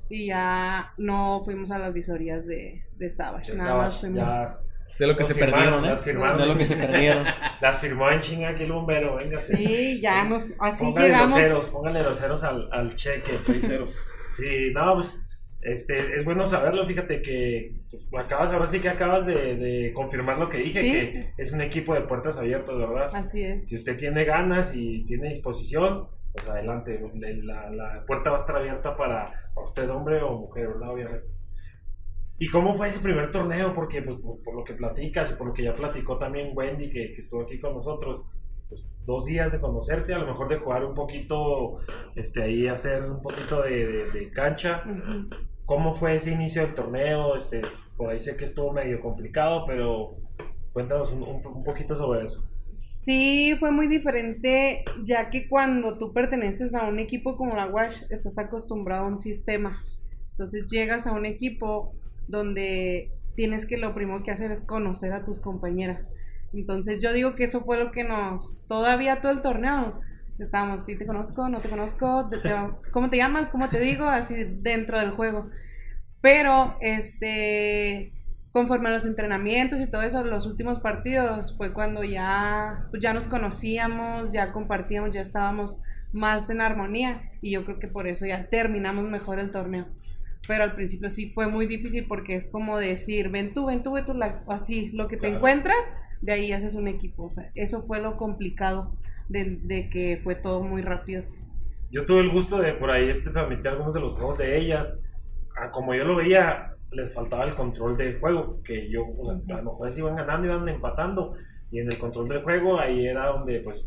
Y ya no fuimos a las visorías de, de Savage, Ya nada más sabes, fuimos... ya De lo que Las se firmaron, perdieron, ¿eh? las firmaron. De lo que se perdieron. <laughs> las firmó en chinga aquí el bombero, véngase. Sí, ya nos, así póngale llegamos. los ceros, póngale los ceros al, al cheque. Seis ceros. Sí, no, pues este, es bueno saberlo. Fíjate que pues, acabas, ahora sí que acabas de, de confirmar lo que dije, Sí. que es un equipo de puertas abiertas, ¿verdad? Así es. Si usted tiene ganas y tiene disposición, pues adelante. La, la puerta va a estar abierta para, usted, hombre o mujer, ¿verdad? Obviamente. ¿Y cómo fue ese primer torneo? Porque, pues, por, lo que platicas y por lo que ya platicó también Wendy, que, que estuvo aquí con nosotros, pues, dos días de conocerse, a lo mejor de jugar un poquito, este, ahí hacer un poquito de, de- de cancha. Ujú. ¿Cómo fue ese inicio del torneo? Este, por ahí sé que estuvo medio complicado, pero cuéntanos un, un- un poquito sobre eso. Sí, fue muy diferente, ya que cuando tú perteneces a un equipo como la Wash, estás acostumbrado a un sistema. Entonces llegas a un equipo donde tienes que lo primero que hacer es conocer a tus compañeras. Entonces yo digo que eso fue lo que nos, todavía todo el torneo, estábamos, si te conozco, no te conozco, Te- te- ¿cómo te llamas? ¿Cómo te digo? Así dentro del juego. Pero, este, conforme a los entrenamientos y todo eso, los últimos partidos fue cuando ya, pues ya nos conocíamos, ya compartíamos, ya estábamos más en armonía y yo creo que por eso ya terminamos mejor el torneo. Pero al principio sí fue muy difícil porque es como decir, ven tú, ven tú, ven tú, la- así, lo que te Claro. encuentras, de ahí haces un equipo. O sea, eso fue lo complicado de, de que fue todo muy rápido. Yo tuve el gusto de por ahí este, transmitir algunos de los juegos de ellas. Ah, como yo lo veía, les faltaba el control del juego, que yo, o sea, a lo mejor iban ganando, iban empatando, y en el control del juego ahí era donde, pues,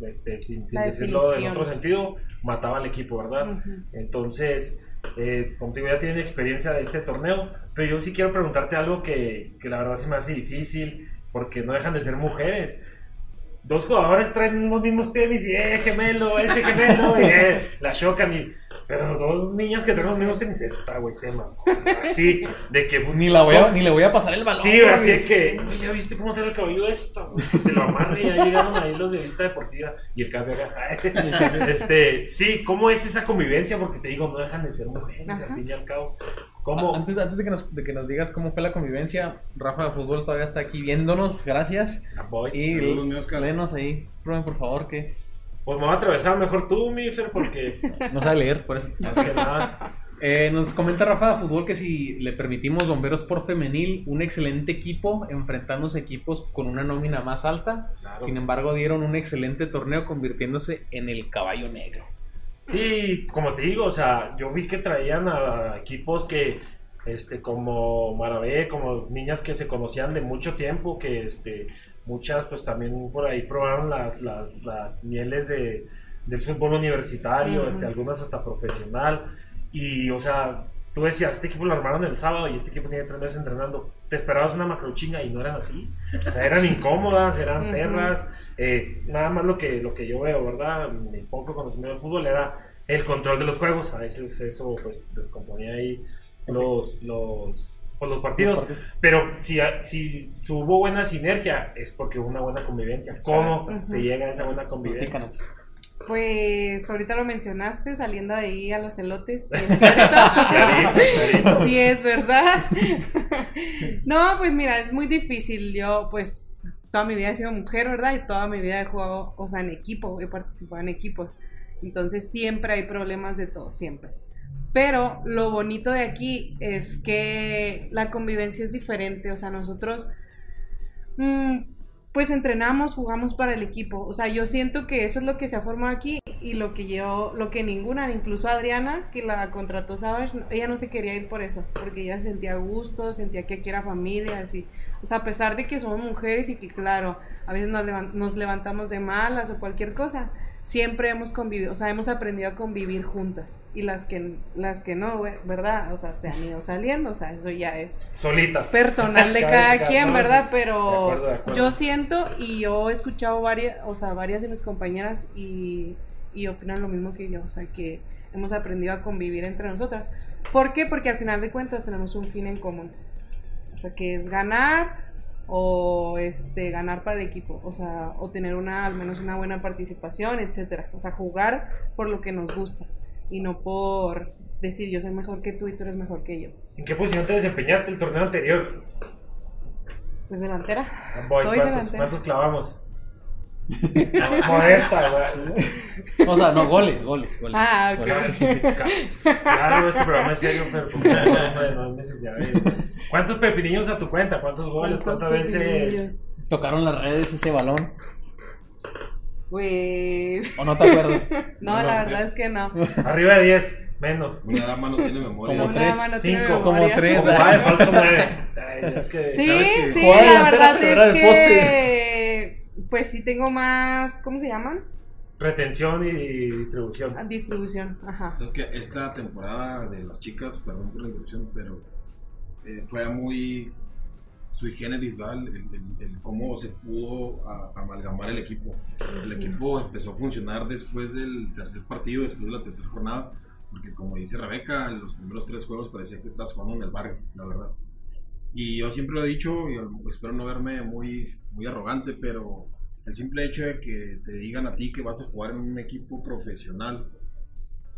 este, sin, sin decirlo en otro sentido, mataba al equipo, ¿verdad? Ujú. Entonces, eh, contigo ya tienen experiencia de este torneo, pero yo sí quiero preguntarte algo que, que la verdad se me hace difícil, porque no dejan de ser mujeres. Dos jugadores traen los mismos tenis y, eh, gemelo, ese gemelo, y eh, la chocan y... Pero dos niñas que traen los mismos tenis, esta güey se mamó. Así, de que... Ni, la voy a, ni le voy a pasar el balón. Sí, así es que, "Güey, ya viste cómo trae el cabello esto, güey?" se lo amarra y ya llegaron ahí los de vista deportiva y el cabello acá. <laughs> Este, sí, ¿cómo es esa convivencia? Porque te digo, no dejan de ser mujeres, Ajá. al fin y al cabo. ¿Cómo? Antes, antes de, que nos, de que nos digas cómo fue la convivencia, Rafa de Fútbol todavía está aquí viéndonos, gracias. Ah, voy. Y Saludos, mi Oscar. léenos ahí, Rubén, por favor, que Pues me voy a atravesar mejor tú, Mixer, porque <laughs> no sabe leer, por eso. más que nada. Eh, nos comenta Rafa de Fútbol que si le permitimos Bomberos por Femenil, un excelente equipo, enfrentándose equipos con una nómina más alta. Claro. Sin embargo, dieron un excelente torneo convirtiéndose en el caballo negro. Sí, como te digo, o sea, yo vi que traían a equipos que, este, como Maravé, como niñas que se conocían de mucho tiempo, que, este, muchas, pues también por ahí probaron las, las, las mieles de, del fútbol universitario, este, algunas hasta profesional, y, o sea, tú decías, este equipo lo armaron el sábado y este equipo tiene tres meses entrenando, te esperabas una macrochinga y no eran así, o sea, eran <laughs> incómodas, eran Ujú. ferras, eh, nada más lo que, lo que yo veo, ¿verdad? Mi poco conocimiento del fútbol era el control de los juegos. A veces eso, pues, descomponía ahí los, los, pues, los partidos. Los partidos. Pero si, si hubo buena sinergia, es porque hubo una buena convivencia. ¿Cómo se llega a esa buena convivencia? Platícanos. Pues ahorita lo mencionaste, saliendo de ahí a los elotes. sí es <laughs> cierto. Sí, es verdad. <laughs> No, pues mira, es muy difícil. Yo, pues, toda mi vida he sido mujer, ¿verdad? Y toda mi vida he jugado, o sea, en equipo, he participado en equipos. Entonces siempre hay problemas de todo, siempre. Pero lo bonito de aquí es que la convivencia es diferente. O sea, nosotros, mm, pues entrenamos, jugamos para el equipo. O sea, yo siento que eso es lo que se ha formado aquí y lo que yo, lo que ninguna, incluso Adriana, que la contrató Savage, ella no se quería ir por eso, porque ella sentía gusto, sentía que aquí era familia, así. O sea, a pesar de que somos mujeres y que, claro, a veces nos, levan- nos levantamos de malas o cualquier cosa, siempre hemos convivido, o sea, hemos aprendido a convivir juntas. Y las que, las que no, ¿verdad? O sea, se han ido saliendo, o sea, eso ya es Solitas. personal de <laughs> Cada quien, ¿verdad? Pero De acuerdo, de acuerdo. yo siento y yo he escuchado varias, o sea, varias de mis compañeras y, y opinan lo mismo que yo, o sea, que hemos aprendido a convivir entre nosotras. ¿Por qué? Porque al final de cuentas tenemos un fin en común. O sea, que es ganar o este ganar para el equipo, o sea, o tener una al menos una buena participación, etcétera. O sea, jugar por lo que nos gusta y no por decir yo soy mejor que tú y tú eres mejor que yo. ¿En qué posición te desempeñaste el torneo anterior? Pues delantera. Voy, Soy ¿cuántos, delantera. ¿Cuántos clavamos? <laughs> Modesta, güey. O sea, no, goles, goles, goles. Ah, ok. Goles. Claro, este programa es serio, pero como que no, no necesidad de- ¿Cuántos pepinillos a tu cuenta? ¿Cuántos goles? ¿Cuántos ¿Cuántas veces? Tocaron las redes ese balón. Pues ¿O no te acuerdas? <laughs> no, la verdad es que no. Arriba de 10, menos. Una dama no tiene memoria. Como No, tres, no cinco, como tres. De falso 9. <laughs> es que, Sí, ¿sabes qué? sí, la verdad es de que pues sí tengo más, ¿cómo se llaman? Retención y distribución. Ah, Distribución, ajá. Sabes que esta temporada de las chicas, perdón por la interrupción, pero eh, fue muy sui generis, ¿vale? El, el- el cómo se pudo a- amalgamar el equipo. El equipo empezó a funcionar después del tercer partido, después de la tercera jornada, porque como dice Rebeca, en los primeros tres juegos parecía que estás jugando en el barrio, la verdad. Y yo siempre lo he dicho, y espero no verme muy, muy arrogante, pero el simple hecho de que te digan a ti que vas a jugar en un equipo profesional,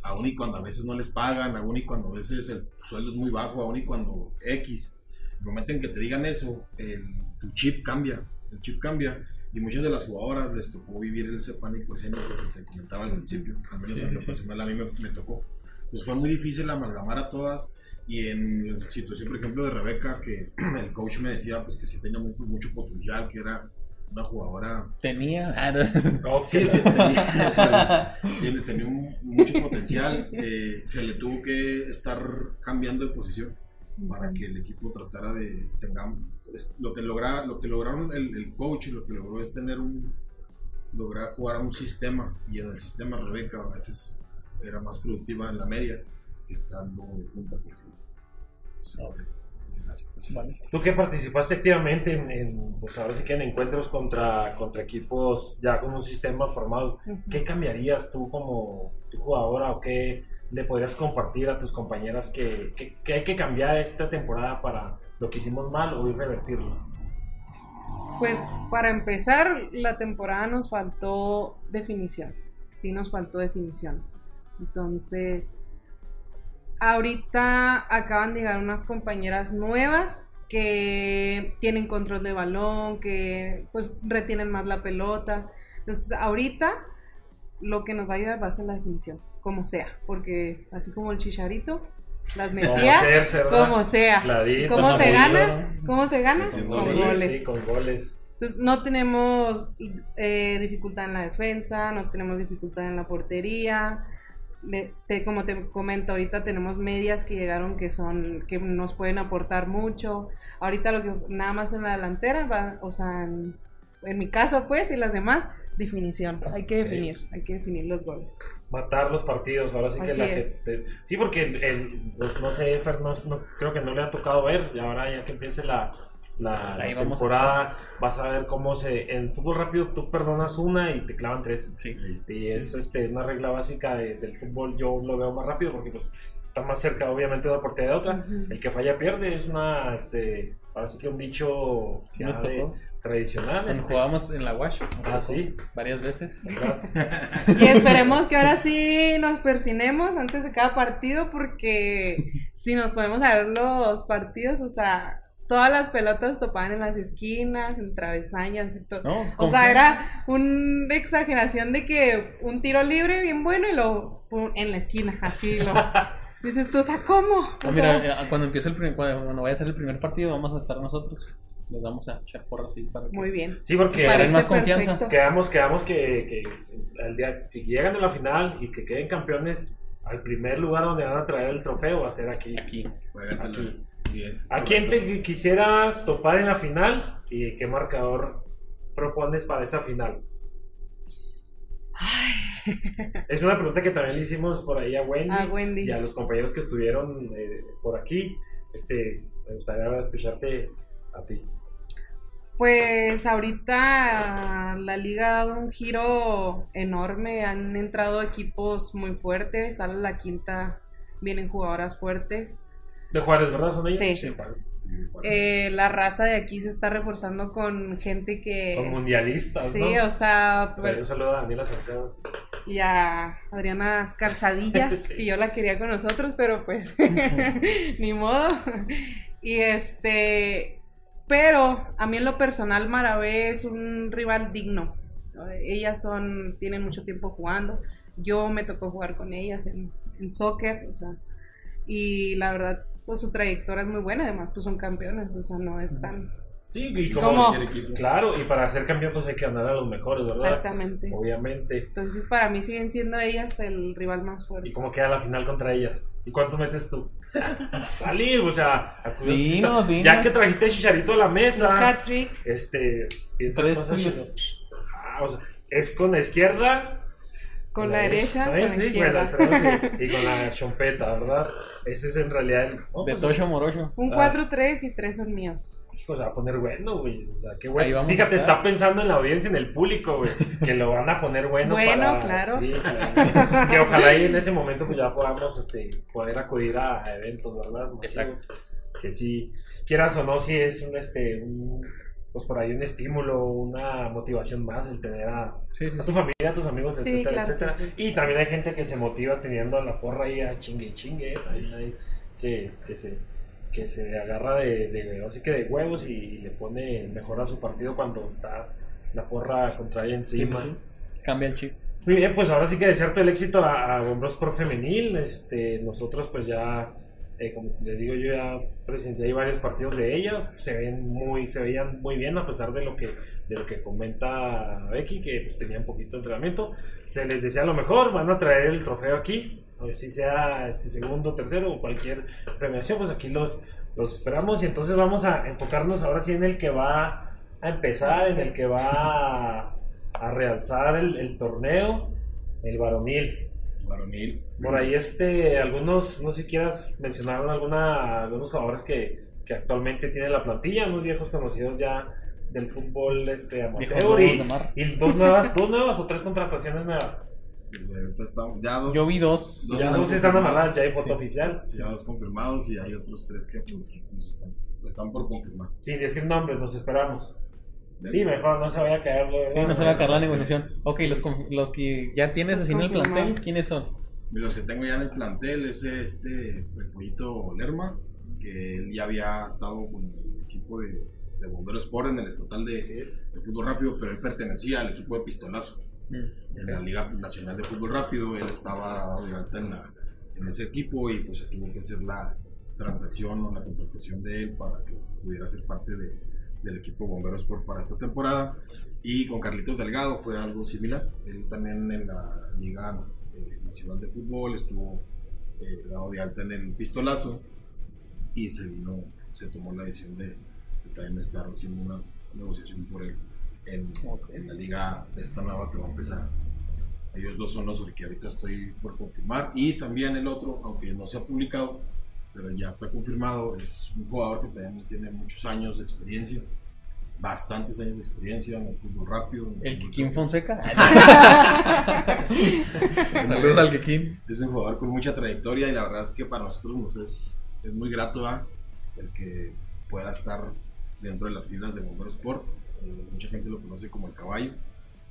aun y cuando a veces no les pagan, aun y cuando a veces el sueldo es muy bajo, aun y cuando X, el momento en que te digan eso, el, tu chip cambia, el chip cambia. Y muchas de las jugadoras les tocó vivir ese pánico escénico que te comentaba al principio, al menos Sí, en lo sí. personal a mí me, me tocó. Entonces fue muy difícil amalgamar a todas y en la situación, por ejemplo, de Rebeca, que <clears throat> el coach me decía pues que sí tenía mu- mucho potencial, que era una jugadora Tenía. <laughs> Ah, no. Sí, te- tenía, <laughs> tenía un- mucho potencial. eh, se le tuvo que estar cambiando de posición para que el equipo tratara de tenga es- lo que logra, lo que lograron el, el coach lo que logró es tener un lograr jugar a un sistema y en el sistema Rebeca a veces era más productiva en la media que estando de punta por Esa fue la situación. Vale. Tú que participaste activamente en, en, pues ahora sí que en encuentros contra, contra equipos ya con un sistema formado, Ujú. ¿qué cambiarías tú como tu jugadora o qué le podrías compartir a tus compañeras que, que- que hay que cambiar esta temporada para lo que hicimos mal o ir revertirlo? Pues para empezar, la temporada nos faltó definición. Sí nos faltó definición. Entonces, ahorita acaban de llegar unas compañeras nuevas que tienen control de balón, que pues retienen más la pelota. Entonces, ahorita lo que nos va a ayudar va a ser la definición, como sea, porque así como el chicharito, las Como metía ser, ¿verdad? como sea. Clarito, ¿Cómo se gana? ¿Cómo se gana? Con goles. goles. sí, con goles. Entonces, no tenemos eh, dificultad en la defensa, no tenemos dificultad en la portería. Le- te- como te comento, ahorita tenemos medias que llegaron que son que nos pueden aportar mucho. Ahorita lo que nada más en la delantera, va, o sea, en, en mi caso pues y las demás, definición. Hay que definir, hay que definir los goles. matar los partidos. Ahora sí que Así la que es. te- sí, porque el, el- pues, no sé, Fer, no, no- creo que no le ha tocado ver. Y ahora ya que empiece la, la, la Ahí vamos a temporada, vas a ver cómo se. En fútbol rápido tú perdonas una y te clavan tres. Sí. Y es este, una regla básica de- del fútbol. Yo lo veo más rápido porque pues, está más cerca, obviamente, de una portería de otra. Ujú. El que falla pierde es una. Este, ahora sí que un dicho Sí ya nos de- tocó. tradicional. Cuando este, jugábamos en la Wash. Ah, sí. Varias veces. <laughs> Y esperemos que ahora sí nos persinemos antes de cada partido, porque si nos podemos ver los partidos, o sea, todas las pelotas topaban en las esquinas, en travesaños y todo. No, O sea, era una exageración de que un tiro libre bien bueno y lo pum, en la esquina, así lo. <laughs> Dices tú, o sea, ¿cómo? O Ah, sea, mira, eh, cuando empiece el primer, cuando, vaya a ser el primer partido, vamos a estar nosotros. Les vamos a echar porras así para que. muy bien. Sí, porque Para- Parece más confianza. perfecto. Quedamos, quedamos que, que al día, si llegan a la final y que queden campeones, al primer lugar donde van a traer el trofeo va a ser aquí. Aquí. Aquí. Sí, es, es ¿A quién te quisieras topar en la final y qué marcador propones para esa final? <laughs> Es una pregunta que también le hicimos por ahí a Wendy, A Wendy. y a los compañeros que estuvieron eh, por aquí. Este, me gustaría escucharte a ti. Pues ahorita la liga ha dado un giro enorme, han entrado equipos muy fuertes, sale la quinta, vienen jugadoras fuertes. De Juárez, ¿verdad? ¿Son ellos? Sí. Sí, Juárez. Sí, Juárez. Eh, la raza de aquí se está reforzando con gente que... Son mundialistas, Sí, ¿no? o sea, pues, Un saludo a Daniela Salcedo. y a Adriana Calzadillas, <laughs> que yo la quería con nosotros, pero pues <laughs> <laughs> ni modo. Y este, pero a mí en lo personal Maravé es un rival digno. Ellas son, tienen mucho tiempo jugando. Yo me tocó jugar con ellas en, en soccer, o sea, y la verdad, pues su trayectoria es muy buena, además, pues son campeones, o sea, no es tan... Sí, y como, equipo. claro, y para ser campeón pues hay que ganar a los mejores, ¿verdad? Exactamente. Obviamente. Entonces, para mí siguen siendo ellas el rival más ¿Y fuerte. cómo queda la final contra ellas? ¿Y cuánto metes tú? <laughs> Salí, o sea, Dinos, dinos. ya que trajiste Chicharito a la mesa, Hat-trick. este, Tres cosas. Ah, o sea, es con la izquierda, Con la derecha, <laughs> con ¿eh? la izquierda. bueno, tenemos y, y con la chompeta, ¿verdad? Ese es en realidad el- De pues, Tocho Morocho. Un Ah. 4-3 y 3 son míos. Hijo, se va a poner bueno, güey. O sea, qué bueno. Fíjate, está pensando en la audiencia, en el público, güey. Que lo van a poner bueno. Bueno, para- claro. sí, claro. <laughs> Que ojalá ahí en ese momento pues ya podamos este, poder acudir a eventos, ¿verdad? Masivos. Exacto. Que sí, quieras o no, sí es un, este, un- pues por ahí un estímulo, una motivación más el tener a, Sí, sí, a sí. tu familia, a tus amigos, Sí, etcétera, claro etcétera. sí. Y también hay gente que se motiva teniendo a la porra ahí a chingue y chingue. También hay que, que se que se agarra de, de así que de huevos y le pone mejor a su partido cuando está la porra contra ella Sí, sí, encima. sí. Cambia el chip. Muy bien, pues ahora sí que desear todo el éxito a, a Bombros por Femenil. Este, nosotros pues ya, eh, como les digo, yo ya presencié varios partidos de ella. Se ven muy, se veían muy bien a pesar de lo que, de lo que comenta Becky, que pues tenía un poquito entrenamiento. Se les desea lo mejor, van a traer el trofeo aquí. Si sea este segundo, tercero o cualquier premiación, pues aquí los, los esperamos. Y entonces vamos a enfocarnos ahora sí en el que va a empezar, en el que va a, a realzar el, el torneo, el varonil. Varonil. Por ahí este, algunos, no sé si quieras mencionar alguna, algunos jugadores que, que actualmente tienen la plantilla, unos viejos conocidos ya del fútbol este, amateur y, de mar. y dos nuevas, dos nuevas o tres contrataciones nuevas. Pues ahorita estamos, ya dos. Yo vi dos. Dos Ya están dos están amaladas, ya hay foto Sí. oficial. Ya dos confirmados y hay otros tres que pues, nos están, están por confirmar. Sin decir nombres, nos esperamos. Sí, mejor, no se vaya a caer. Sí, no se va a caer la Sí. negociación. Ok, los, los que ya tienes así en el plantel. ¿quiénes son? Y los que tengo ya en el plantel es este, el pollito Lerma, que él ya había estado con el equipo de, de Bomberos Sport en el estatal de, de fútbol rápido, pero él pertenecía al equipo de Pistolazo. En la Liga Nacional de Fútbol Rápido, él estaba dado de alta en, la- en ese equipo y pues se tuvo que hacer la transacción o la contratación de él para que pudiera ser parte de- del equipo Bomberos Sport para esta temporada. Y con Carlitos Delgado fue algo similar. Él también en la Liga eh, Nacional de Fútbol estuvo eh, dado de alta en el pistolazo y se vino, se tomó la decisión de, de también estar haciendo una negociación por él en, en la liga esta nueva que va a empezar. Ellos dos son los que ahorita estoy por confirmar. Y también el otro, aunque no se ha publicado, pero ya está confirmado, es un jugador que también tiene muchos años de experiencia, bastantes años de experiencia en el fútbol rápido. en El Kikín soccer. Fonseca. <laughs> <laughs> Saludos al Kikín. Es un jugador con mucha trayectoria y la verdad es que para nosotros nos es, es muy grato el que pueda estar dentro de las filas de Bomberos Sport. Eh, mucha gente lo conoce como el caballo,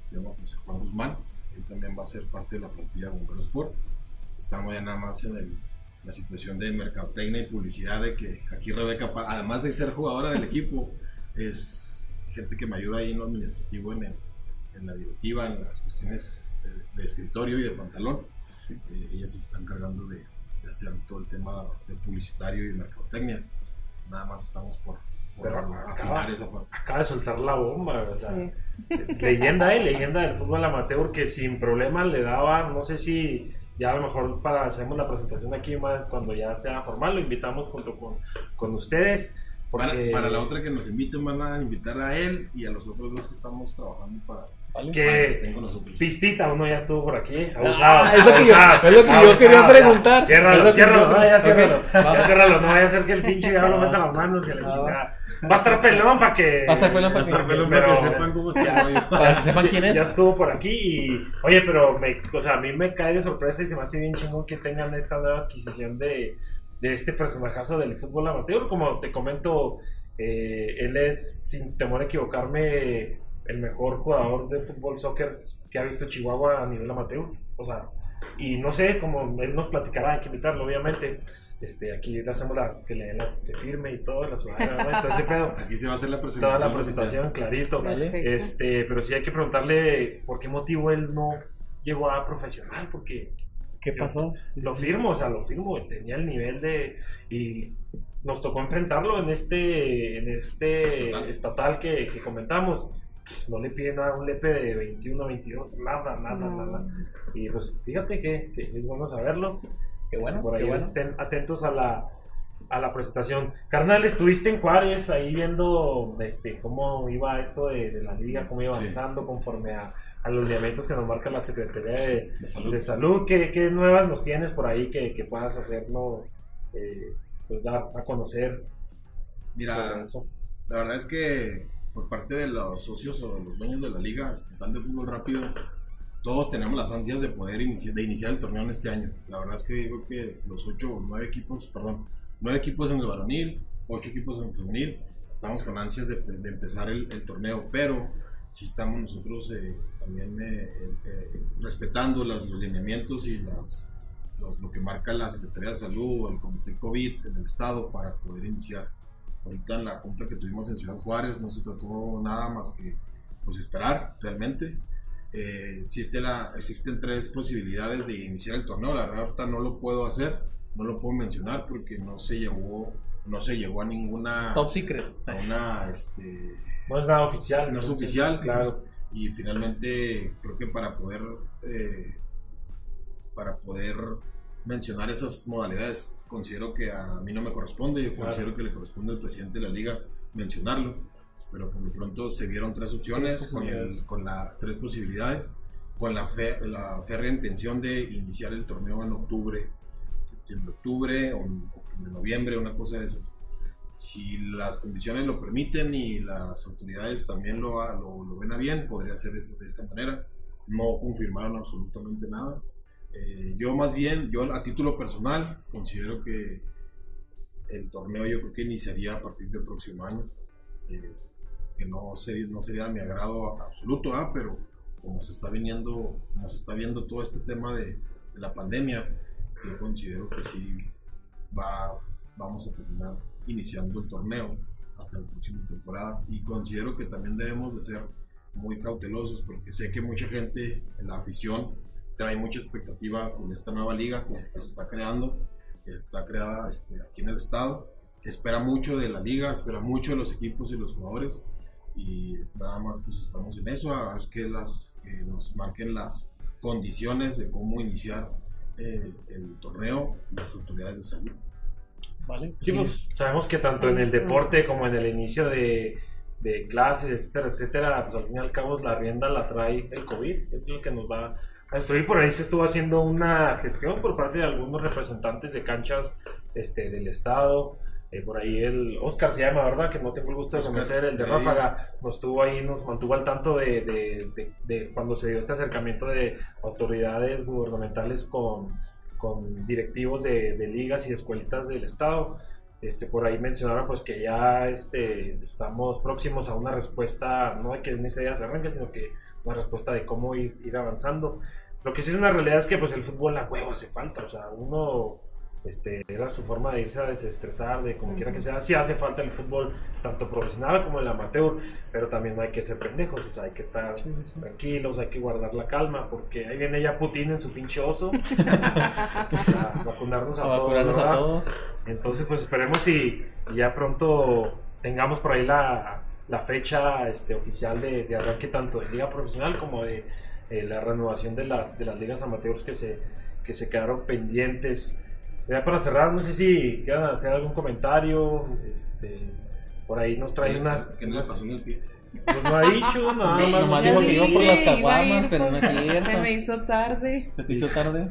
se llama José Juan Guzmán. Él también va a ser parte de la plantilla de Bomberos Sport. Estamos ya nada más en el- la situación de mercadotecnia y publicidad de que aquí Rebeca, además de ser jugadora del equipo, es gente que me ayuda ahí en lo administrativo, en, el- en la directiva, en las cuestiones de, de escritorio y de pantalón. Eh, ellas se están encargando de, de hacer todo el tema de publicitario y mercadotecnia. Nada más estamos por, por Pero afinar acaba- esa parte. Acaba de soltar la bomba, o sea, Sí. <laughs> leyenda, eh, leyenda del fútbol amateur que sin problema le daba, no sé si ya a lo mejor para hacemos la presentación aquí más cuando ya sea formal, lo invitamos junto con, con ustedes. Para, Porque para la otra que nos inviten, van a invitar a él y a los otros dos que estamos trabajando para, ¿Vale? Que- para que estén con nosotros. Pistita, uno ya estuvo por aquí. Abusado. Ah, es lo que yo- abusado, es lo que yo abusado, quería preguntar. Ciérralo, ciérralo, no, ya ciérralo. va. Ya ciérralo, no vaya a ser que el pinche <laughs> diablo meta las manos y a la Va. chingada. Va a estar pelón para que. Va a estar pelón para estar que- pelón pero- para que sepan cómo está. Para que sepan quién es. Ya estuvo por aquí y. Oye, pero me, o sea, a mí me cae de sorpresa y se me hace bien chingón que tengan esta nueva adquisición de, de este personajazo del fútbol amateur. Como te comento, eh, él es, sin temor a equivocarme, el mejor jugador de fútbol soccer que ha visto Chihuahua a nivel amateur. O sea, y no sé, como él nos platicará, hay que invitarlo, obviamente. Este, aquí le hacemos la que le la que firme y todo, la sudadera, ¿no? Entonces, ese pedo. <laughs> Aquí se va a hacer la presentación. Toda la presentación, clarito. Vale. Este, pero sí hay que preguntarle por qué motivo él no llegó a profesional, porque ¿Qué pasó? lo firmo, o sea, lo firmo, tenía el nivel de... Y nos tocó enfrentarlo en este, en este Estatal. estatal, que, que comentamos. No le piden nada, un lepe de 21, 22, nada, nada, No. nada. Y pues fíjate que, que es bueno saberlo. Qué bueno, Por ahí qué bueno. estén atentos a la, a la presentación. Carnal, estuviste en Juárez ahí viendo este, cómo iba esto de, de la liga, cómo iba Sí. avanzando conforme a, a los lineamientos que nos marca la Secretaría de, De salud. de Salud. ¿Qué, qué nuevas nos tienes por ahí que, que puedas hacernos eh, pues dar a conocer? Mira, la verdad es que por parte de los socios o los dueños de la liga estatal de fútbol rápido, todos tenemos las ansias de poder iniciar, de iniciar el torneo en este año. La verdad es que digo que los ocho o nueve equipos, perdón, nueve equipos en el varonil, ocho equipos en el femenil, estamos con ansias de, de empezar el, el torneo, pero sí estamos nosotros eh, también eh, eh, respetando las- los lineamientos y las, los- lo que marca la Secretaría de Salud o el Comité COVID en el Estado para poder iniciar. Ahorita en la junta que tuvimos en Ciudad Juárez no se trató nada más que pues esperar realmente. Eh, existe la, existen tres posibilidades de iniciar el torneo. La verdad ahorita no lo puedo hacer, no lo puedo mencionar porque no se llegó, no se llegó a ninguna Top secret. a una este, No es nada oficial. no es entonces, oficial, Claro. y finalmente creo que para poder eh, para poder mencionar esas modalidades considero que a mí no me corresponde, yo Claro. considero que le corresponde al presidente de la liga mencionarlo, pero por lo pronto se vieron tres opciones con, el- posibilidades. con la tres posibilidades, con la, fe, la férrea intención de iniciar el torneo en octubre, septiembre, octubre, o en octubre, noviembre, una cosa de esas si las condiciones lo permiten y las autoridades también lo, lo, lo ven a bien, podría ser es- de esa manera. No confirmaron absolutamente nada. Eh, yo más bien, yo a título personal, considero que el torneo yo creo que iniciaría a partir del próximo año. Eh, que no sería, no sería de mi agrado absoluto, ¿ah? pero como se está viniendo, como se está viendo todo este tema de, de la pandemia, yo considero que sí va, vamos a terminar iniciando el torneo hasta la próxima temporada y considero que también debemos de ser muy cautelosos porque sé que mucha gente en la afición trae mucha expectativa con esta nueva liga que se está creando, que está creada este, aquí en el estado, espera mucho de la liga, espera mucho de los equipos y los jugadores y nada más pues estamos en eso a ver que las que nos marquen las condiciones de cómo iniciar eh, el torneo las autoridades de salud. Vale. Sí, pues, sabemos que tanto en el deporte como en el inicio de, de clases, etcétera, etcétera, pues al fin y al cabo la rienda la trae el COVID, es lo que nos va a destruir. Por ahí se estuvo haciendo una gestión por parte de algunos representantes de canchas este, del estado. Eh, por ahí el Oscar se llama, ¿verdad? Que no tengo el gusto de conocer, el de. Ráfaga, nos estuvo ahí, nos mantuvo al tanto de, de- de- de cuando se dio este acercamiento de autoridades gubernamentales con, con directivos de, ligas y escuelitas del estado. Este, por ahí mencionaron pues que ya este, estamos próximos a una respuesta, no de que en ese día se arranque, sino que una respuesta de cómo ir, ir avanzando. Lo que sí es una realidad es que pues el fútbol a huevo hace falta, o sea, uno este, era su forma de irse a desestresar, de como quiera que sea, sí hace falta el fútbol, tanto profesional como el amateur, pero también no hay que ser pendejos, o sea, hay que estar tranquilos, hay que guardar la calma, porque ahí viene ya Putin en su pinche oso <laughs> a vacunarnos a, A todos, vacunarnos a ¿verdad? todos. Entonces, pues esperemos y, y ya pronto tengamos por ahí la, la fecha este, oficial de, de arranque tanto de liga profesional como de eh, la renovación de las, de las ligas amateurs que se, que se quedaron pendientes. Ya para cerrar, no sé si quieran hacer algún comentario. Este, por ahí nos trae unas. que no le pasó en el pie. pues no ha dicho, <laughs> nada más. Nomás dijo que iba por las caguamas, pero no es cierto. Se me hizo tarde. ¿Se te hizo tarde?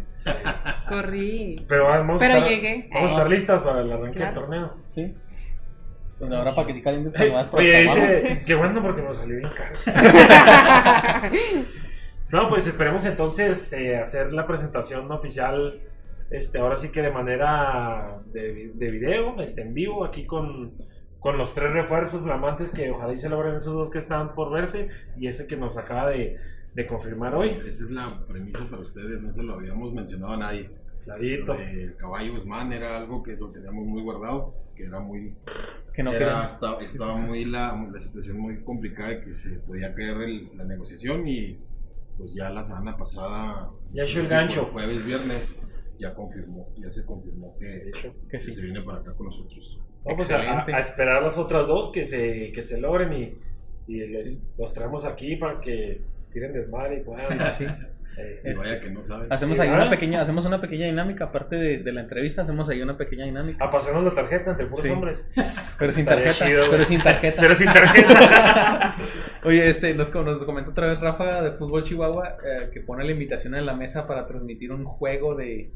Corrí. Pero vamos a Pero estar- llegué. Vamos a estar listas para el arranque Claro. del torneo. Sí. Pues ahora para que si calientes con más por Oye, las dice, qué bueno porque nos salió bien caro. <laughs> No, pues esperemos entonces eh, hacer la presentación oficial este, ahora sí que de manera de, vi- de video, este, en vivo, aquí con, con los tres refuerzos flamantes que ojalá y se logren esos dos que están por verse y ese que nos acaba de, de confirmar hoy. Esa es la premisa para ustedes, no se lo habíamos mencionado a nadie. Clarito. Del caballo Guzmán era algo que lo teníamos muy guardado, que era muy. Que no era, estaba, estaba muy la, la situación muy complicada de que se podía caer el- la negociación y pues ya la semana pasada. Ya echó el tipo, gancho. Jueves, viernes, ya confirmó, ya se confirmó que, hecho. Que que sí. se viene para acá con nosotros. No, pues a, a esperar las otras dos que se, que se logren y, y los, Sí. los traemos aquí para que tiren desmadre y puedan. Sí, sí. Y Este, vaya que no saben. Hacemos ahí una pequeña, hacemos una pequeña dinámica, aparte de, de la entrevista, hacemos ahí una pequeña dinámica. a pasarnos la tarjeta entre puros Sí. hombres. <laughs> Pero sin Estaría tarjeta, chido, güey. pero sin tarjeta. Pero sin tarjeta. <laughs> Oye, este, nos, nos comentó otra vez Rafa de Fútbol Chihuahua eh, que pone la invitación en la mesa para transmitir un juego de,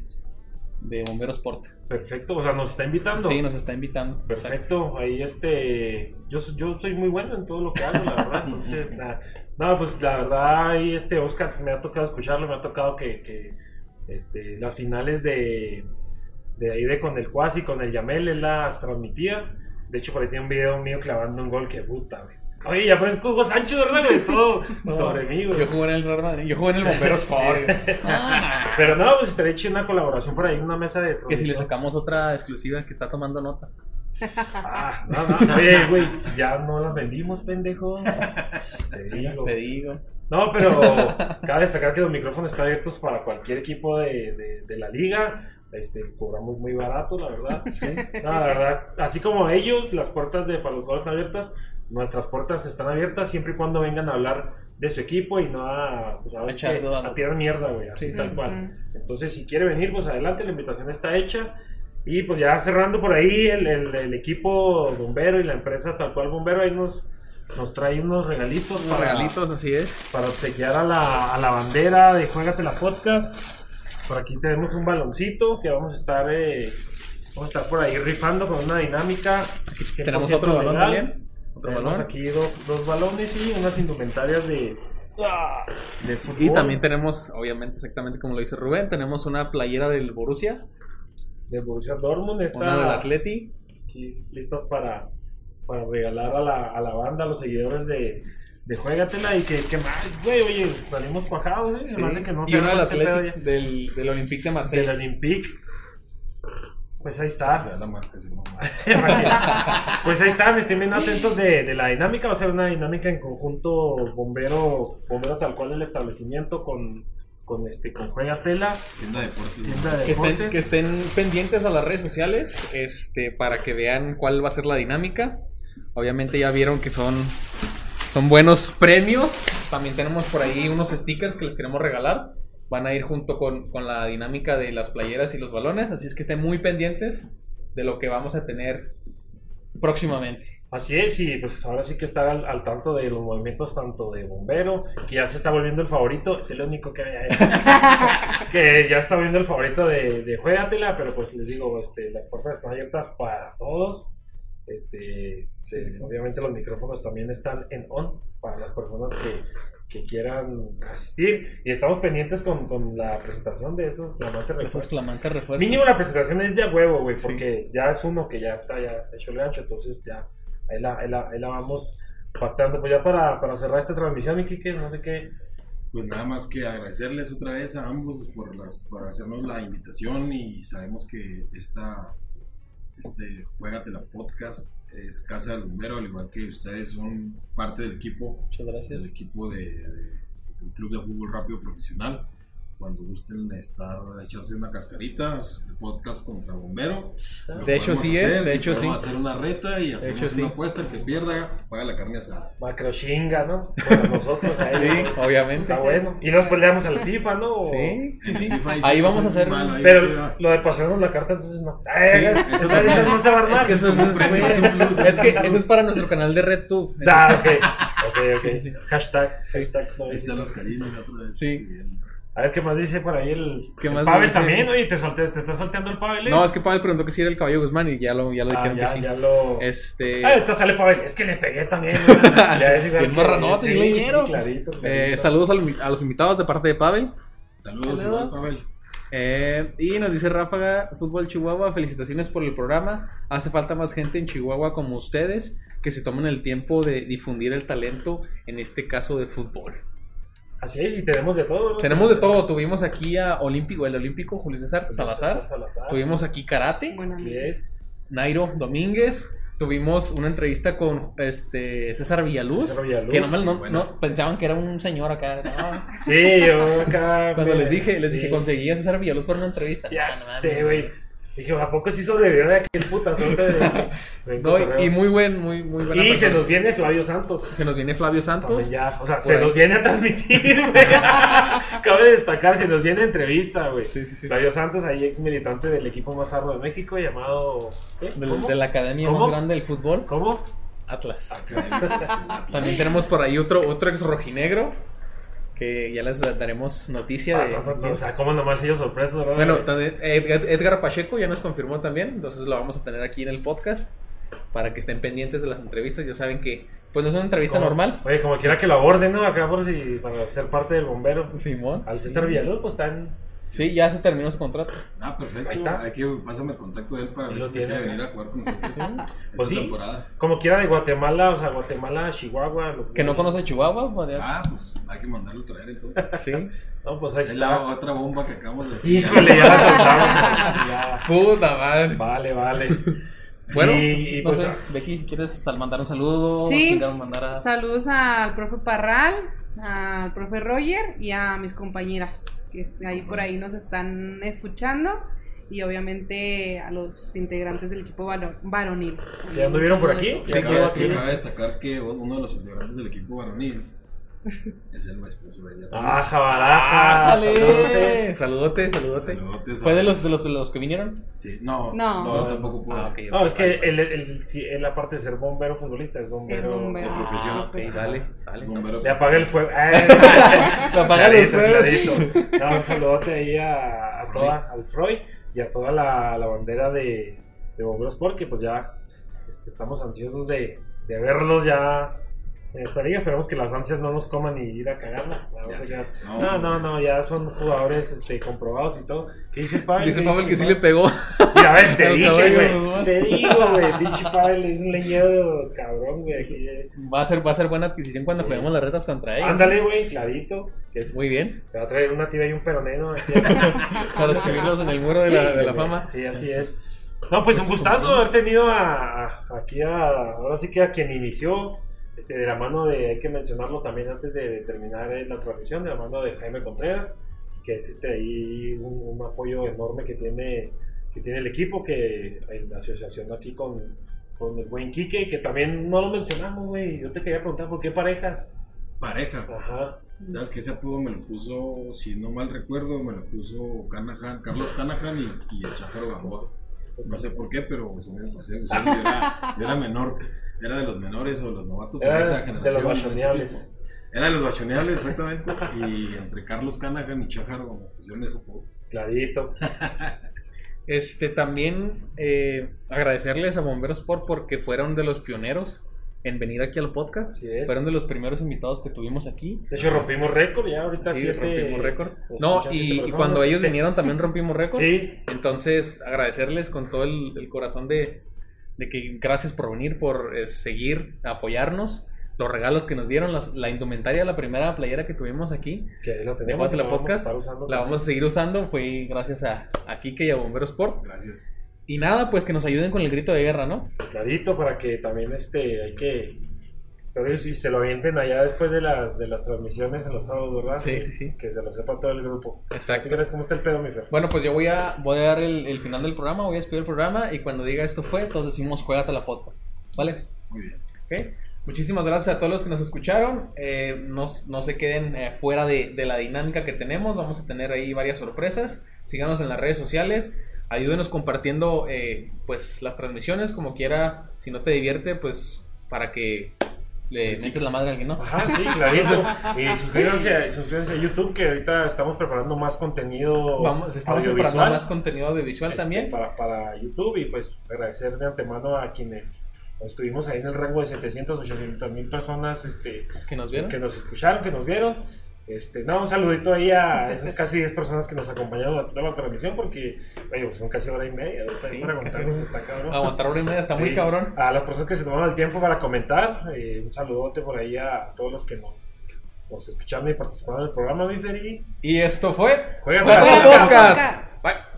de Bombero Sport. Perfecto, o sea, nos está invitando. Sí, nos está invitando. Perfecto, ahí este, yo, so- yo soy muy bueno en todo lo que hago, la verdad, entonces, na- <laughs> no, pues la verdad, ahí este, Oscar, me ha tocado escucharlo, me ha tocado que, que, este, las finales de, de ahí de con el Cuasi, con el Yamel, él las transmitía, de hecho por ahí tiene un video mío clavando un gol que puta, güey. Oye, ya parezco Hugo Sánchez, ¿verdad, güey? Todo No, sobre mí, güey. Yo jugué en el Real Madrid, yo jugué en el <laughs> Sport. Ah, <laughs> Pero no, pues estaría hecho una colaboración por ahí, una mesa de que si le sacamos otra exclusiva que está tomando nota. Ah, no, no, güey, ya no las vendimos, pendejo. Te <laughs> digo. Te digo. No, pero cabe destacar que los micrófonos están abiertos para cualquier equipo de, de- de la liga. Este, cobramos muy barato, la verdad. <laughs> No, la verdad, así como ellos, las puertas de para los jugadores están abiertas, nuestras puertas están abiertas siempre y cuando vengan a hablar de su equipo y no a, pues, sí echar que a tirar mierda, güey, así Sí, tal sí. cual. Entonces, si quiere venir, pues adelante, la invitación está hecha. Y pues ya cerrando por ahí, el, el- el equipo bombero y la empresa tal cual bombero ahí nos, nos trae unos regalitos para, regalitos, así es. para obsequiar a la, a la bandera de Juegate la Podcast. Por aquí tenemos un baloncito que vamos a estar, eh, vamos a estar por ahí rifando con una dinámica. Tenemos 100% otro balón legal. también. Otro Tenemos balón. aquí dos, dos balones y unas indumentarias de, de fútbol. Y también tenemos, obviamente, exactamente como lo dice Rubén, tenemos una playera del Borussia, de Borussia Dortmund. Esta, una del Atleti. aquí listas para, para regalar a la, a la banda, a los seguidores de, de Juegatela y que, que más, güey, oye, salimos cuajados, ¿eh? Se me hace que no y una del Atleti, del, del Olympique de. Marsella. Del Olympique. Pues ahí está. O sea, la marca, si no, <laughs> pues ahí están, estén bien atentos de, de la dinámica. Va a ser una dinámica en conjunto bombero, bombero tal cual el establecimiento con, con este con Juegatela, tienda de deportes. tienda de Que estén, deportes. que estén pendientes a las redes sociales este, para que vean cuál va a ser la dinámica. Obviamente ya vieron que son, son buenos premios. También tenemos por ahí unos stickers que les queremos regalar. Van a ir junto con, con la dinámica de las playeras y los balones. Así es que estén muy pendientes de lo que vamos a tener próximamente. Así es, y pues ahora sí que estar al, al tanto de los movimientos tanto de bombero, que ya se está volviendo el favorito, es el único que <laughs> que ya está volviendo el favorito de, de Juegatela, pero pues les digo, este, las puertas están abiertas para todos. Este, Sí, sí, sí. obviamente los micrófonos también están en on para las personas que, que quieran asistir y estamos pendientes con, con la presentación de esos flamantes Esos refuerzos. flamantes refuerzos. Mínimo la presentación es de a huevo, güey, Sí. porque ya es uno que ya está ya hecho el gancho, entonces ya ahí la, ahí la, ahí la vamos pactando. Pues ya para, para cerrar esta transmisión, y que no sé qué. Pues nada más que agradecerles otra vez a ambos por, las, por hacernos la invitación y sabemos que esta, este Juegatela Podcast es Casa del Bombero, al igual que ustedes son parte del equipo, Muchas gracias. del equipo de, de- del Club de Fútbol Rápido Profesional. Cuando gusten estar, echarse una cascarita, podcast contra Bombero. lo De hecho, sí, ¿eh? hacer, De hecho, sí. hacer una reta y hacemos hecho, sí. una apuesta, el que pierda paga la carne asada. Macro chinga, ¿no? Para <laughs> nosotros. ahí, Sí, ¿no? obviamente. Está bueno. Y nos peleamos al FIFA, ¿no? O- Sí, sí, sí. <laughs> FIFA, Ahí vamos a hacer. ahí Pero queda. lo de pasarnos la carta, entonces no. Sí, ay, eso entonces también. no se va a armar. Es que eso, es, es es que <laughs> eso es para nuestro canal de RedTube. Ah, ok. Ok, ok. Hashtag, hashtag. no, Ahí están los cariños otra vez. Sí. Bien. A ver qué más dice por ahí el, ¿Qué el más Pavel dice? también, oye, te, solté, te está solteando el Pavel. ¿eh? No, es que Pavel preguntó que si era el caballo Guzmán y ya lo, ya lo Ah, dijeron ya, que sí. ya lo. Este. Ah, ahorita sale Pavel. Es que le pegué también. <laughs> güey. ya es igual Bien que- marranote, sí, bien leñero. eh, saludos a, los- a los invitados de parte de Pavel. Saludos, Saludos. Pavel. Eh, y nos dice Ráfaga, Fútbol Chihuahua, felicitaciones por el programa. Hace falta más gente en Chihuahua como ustedes que se tomen el tiempo de difundir el talento, en este caso de fútbol. Así es, y tenemos de todo. ¿no? Tenemos de todo, tuvimos aquí a Olímpico, el Olímpico Julio César Salazar, Salazar. tuvimos aquí karate, Bueno, Así es. Nairo Domínguez, tuvimos una entrevista con este César Villaluz, César Villaluz, que no, me- no- bueno. no- pensaban que era un señor acá. no. Sí, yo acá. Cuando me- les dije, les sí. dije, conseguí a César Villaluz para una entrevista. Ya güey. Dije, ¿a poco sí sobrevivió de aquel putazote de, de <laughs> No, y- muy buen, muy, muy buena Y se persona. nos viene Flavio Santos. Se nos viene Flavio Santos. Ya, o sea, se ahí. nos viene a transmitir, güey. <laughs> Cabe destacar, se nos viene entrevista, güey. Sí, sí, sí. Flavio Santos, ahí ex militante del equipo más arro de México, llamado. ¿Qué? De la academia ¿Cómo? más grande del fútbol, ¿Cómo? Atlas. Acá, <laughs> También tenemos por ahí otro, otro ex rojinegro. Que ya les daremos noticia de. Ah, O sea, ¿cómo nomás ellos sorpresos, verdad? Bueno, también Ed- Edgar Pacheco ya nos confirmó también, entonces lo vamos a tener aquí en el podcast para que estén pendientes de las entrevistas. Ya saben que, pues no es una entrevista Como- normal. Oye, como quiera que lo aborden, ¿no? Acá por si, para ser parte del bombero. Simón. Al César Villaluz, pues están. Sí, ya se terminó su contrato. Ah, Ahí perfecto. está. Hay que pásame el contacto de él para ver si tiene, quiere ¿no? venir a jugar con nosotros esta Pues sí. temporada. Como quiera de Guatemala, o sea, Guatemala, Chihuahua. lo- Que no conoce Chihuahua. pues, Ah, pues hay que mandarlo a traer entonces. Sí. No, pues ahí Es la está. otra bomba que acabamos de. Híjole, ya la soltamos. <laughs> Ya. Puta madre. Vale, vale. Bueno, Y- pues, y no pues, sé, Becky, si quieres mandar un saludo, Sí. mandar a... Saludos al profe Parral, al profe Roger y a mis compañeras que ahí por ahí nos están escuchando y obviamente a los integrantes del equipo varo- varonil. ¿Que ya anduvieron por aquí? Sí, cabe destacar que uno de los integrantes del equipo varonil es el esposo de ella. Ah, jabaraja. saludos, eh. ¡Ájale! Saludote, saludote. ¿Fue de los, de los, de los que vinieron? Sí, no, No. no, tampoco puedo. Ah. No, es que el, el, sí, él aparte de ser bombero futbolista, es bombero. Es bombero. de profesión. Ok, vale, vale. Bombero. Se apaga el fuego. <laughs> Eh, Se apaga los clarito, fuegos. <laughs> clarito. No, un saludote ahí a, a toda, al Freud y a toda la, la bandera de, de Bomberos porque pues ya este, estamos ansiosos de, de verlos ya en esta liga. Esperemos que las ansias no nos coman y ir a cagarla. No, Ya No, no, no, pues. no, ya son jugadores este, comprobados y todo. ¿Qué dice Pavel? Dice ¿Qué Pavel que sí le pegó. Mira, ves, te <laughs> dije, güey. Te digo, güey. <laughs> Pinche Pavel es un leñero cabrón, güey. eh. Va a ser, va a ser buena adquisición cuando Sí. juguemos las retas contra ellos. Ándale, güey, clarito. Que es- Muy bien. te va a traer una tibia y un peroneno. aquí. <laughs> Para exhibirlos en el muro de la, de la fama. Sí, así es. No, pues un gustazo haber tenido a, a- aquí a, ahora sí que a quien inició, este, de la mano de, hay que mencionarlo también antes de terminar eh, la transmisión, de la mano de Jaime Contreras, que es este ahí un, un apoyo enorme que tiene, que tiene el equipo, que en la asociación aquí con, con el buen Quique, que también no lo mencionamos, güey, yo te quería preguntar, ¿por qué pareja? Pareja. Ajá. ¿Sabes que ese apodo me lo puso, si no mal recuerdo, me lo puso Canahan, Carlos Canahan y, y el Chájaro Gamboa? No sé por qué, pero pues, yo, era, yo era menor, era de los menores o los novatos en Era esa de los generación. en ese bachoneables. Era de los bachoneables, exactamente. <laughs> Y entre Carlos Canahan y Chájaro pusieron ese apodo. Clarito. <laughs> Este, también eh, agradecerles a Bomberos Sport porque fueron de los pioneros en venir aquí al podcast. Fueron de los primeros invitados que tuvimos aquí. De hecho, rompimos récord, ya ahorita Sí, siete- rompimos récord. pues, No, y, cuando ellos vinieron también rompimos récord. Sí, Entonces, agradecerles con todo el, el corazón de, de que gracias por venir, por eh, seguir, apoyarnos. Los regalos que nos dieron, las- la indumentaria, la primera playera que tuvimos aquí, que ahí lo de tenemos. La vamos Podcast, usando la vamos a seguir usando. Fue gracias a, a Kike y a Bombero Sport. Gracias. Y nada, pues que nos ayuden con el grito de guerra, ¿no? clarito para que también este hay que espero si se lo avienten allá después de las de las transmisiones en los sábados, ¿verdad? Sí, sí, sí. Que se lo sepa todo el grupo. ¿Qué Exacto. crees cómo está el pedo, mi Fer? Bueno, pues yo voy a, voy a dar el, el final del programa, voy a despedir el programa y cuando diga esto fue, todos decimos juégate la podcast. ¿Vale? Muy bien. ¿Ok? Muchísimas gracias a todos los que nos escucharon. Eh, no, no se queden eh, fuera de, de la dinámica que tenemos. Vamos a tener ahí varias sorpresas. Síganos en las redes sociales. Ayúdenos compartiendo eh, pues las transmisiones. Como quiera, si no te divierte, pues para que le metes la madre a alguien, ¿no? Ajá, sí, clarito. <laughs> y suscríbanse a, suscríbanse a YouTube que ahorita estamos preparando más contenido Vamos, estamos preparando más contenido audiovisual este, también. para, para YouTube y pues agradecer de antemano a quienes estuvimos ahí en el rango de 700, 800 mil personas este, Que nos vieron. que nos escucharon, que nos vieron. Este, no, un saludito ahí a esas casi 10 personas que nos acompañaron a toda la transmisión porque, oye, pues son casi hora y media. Sí, para aguantarnos está cabrón. Aguantar hora y media está muy cabrón. A las personas que se tomaron el tiempo para comentar, eh, un saludote por ahí a todos los que nos, nos escucharon y participaron en el programa, mi Feri. Y esto fue Juega Podcast. Podcast.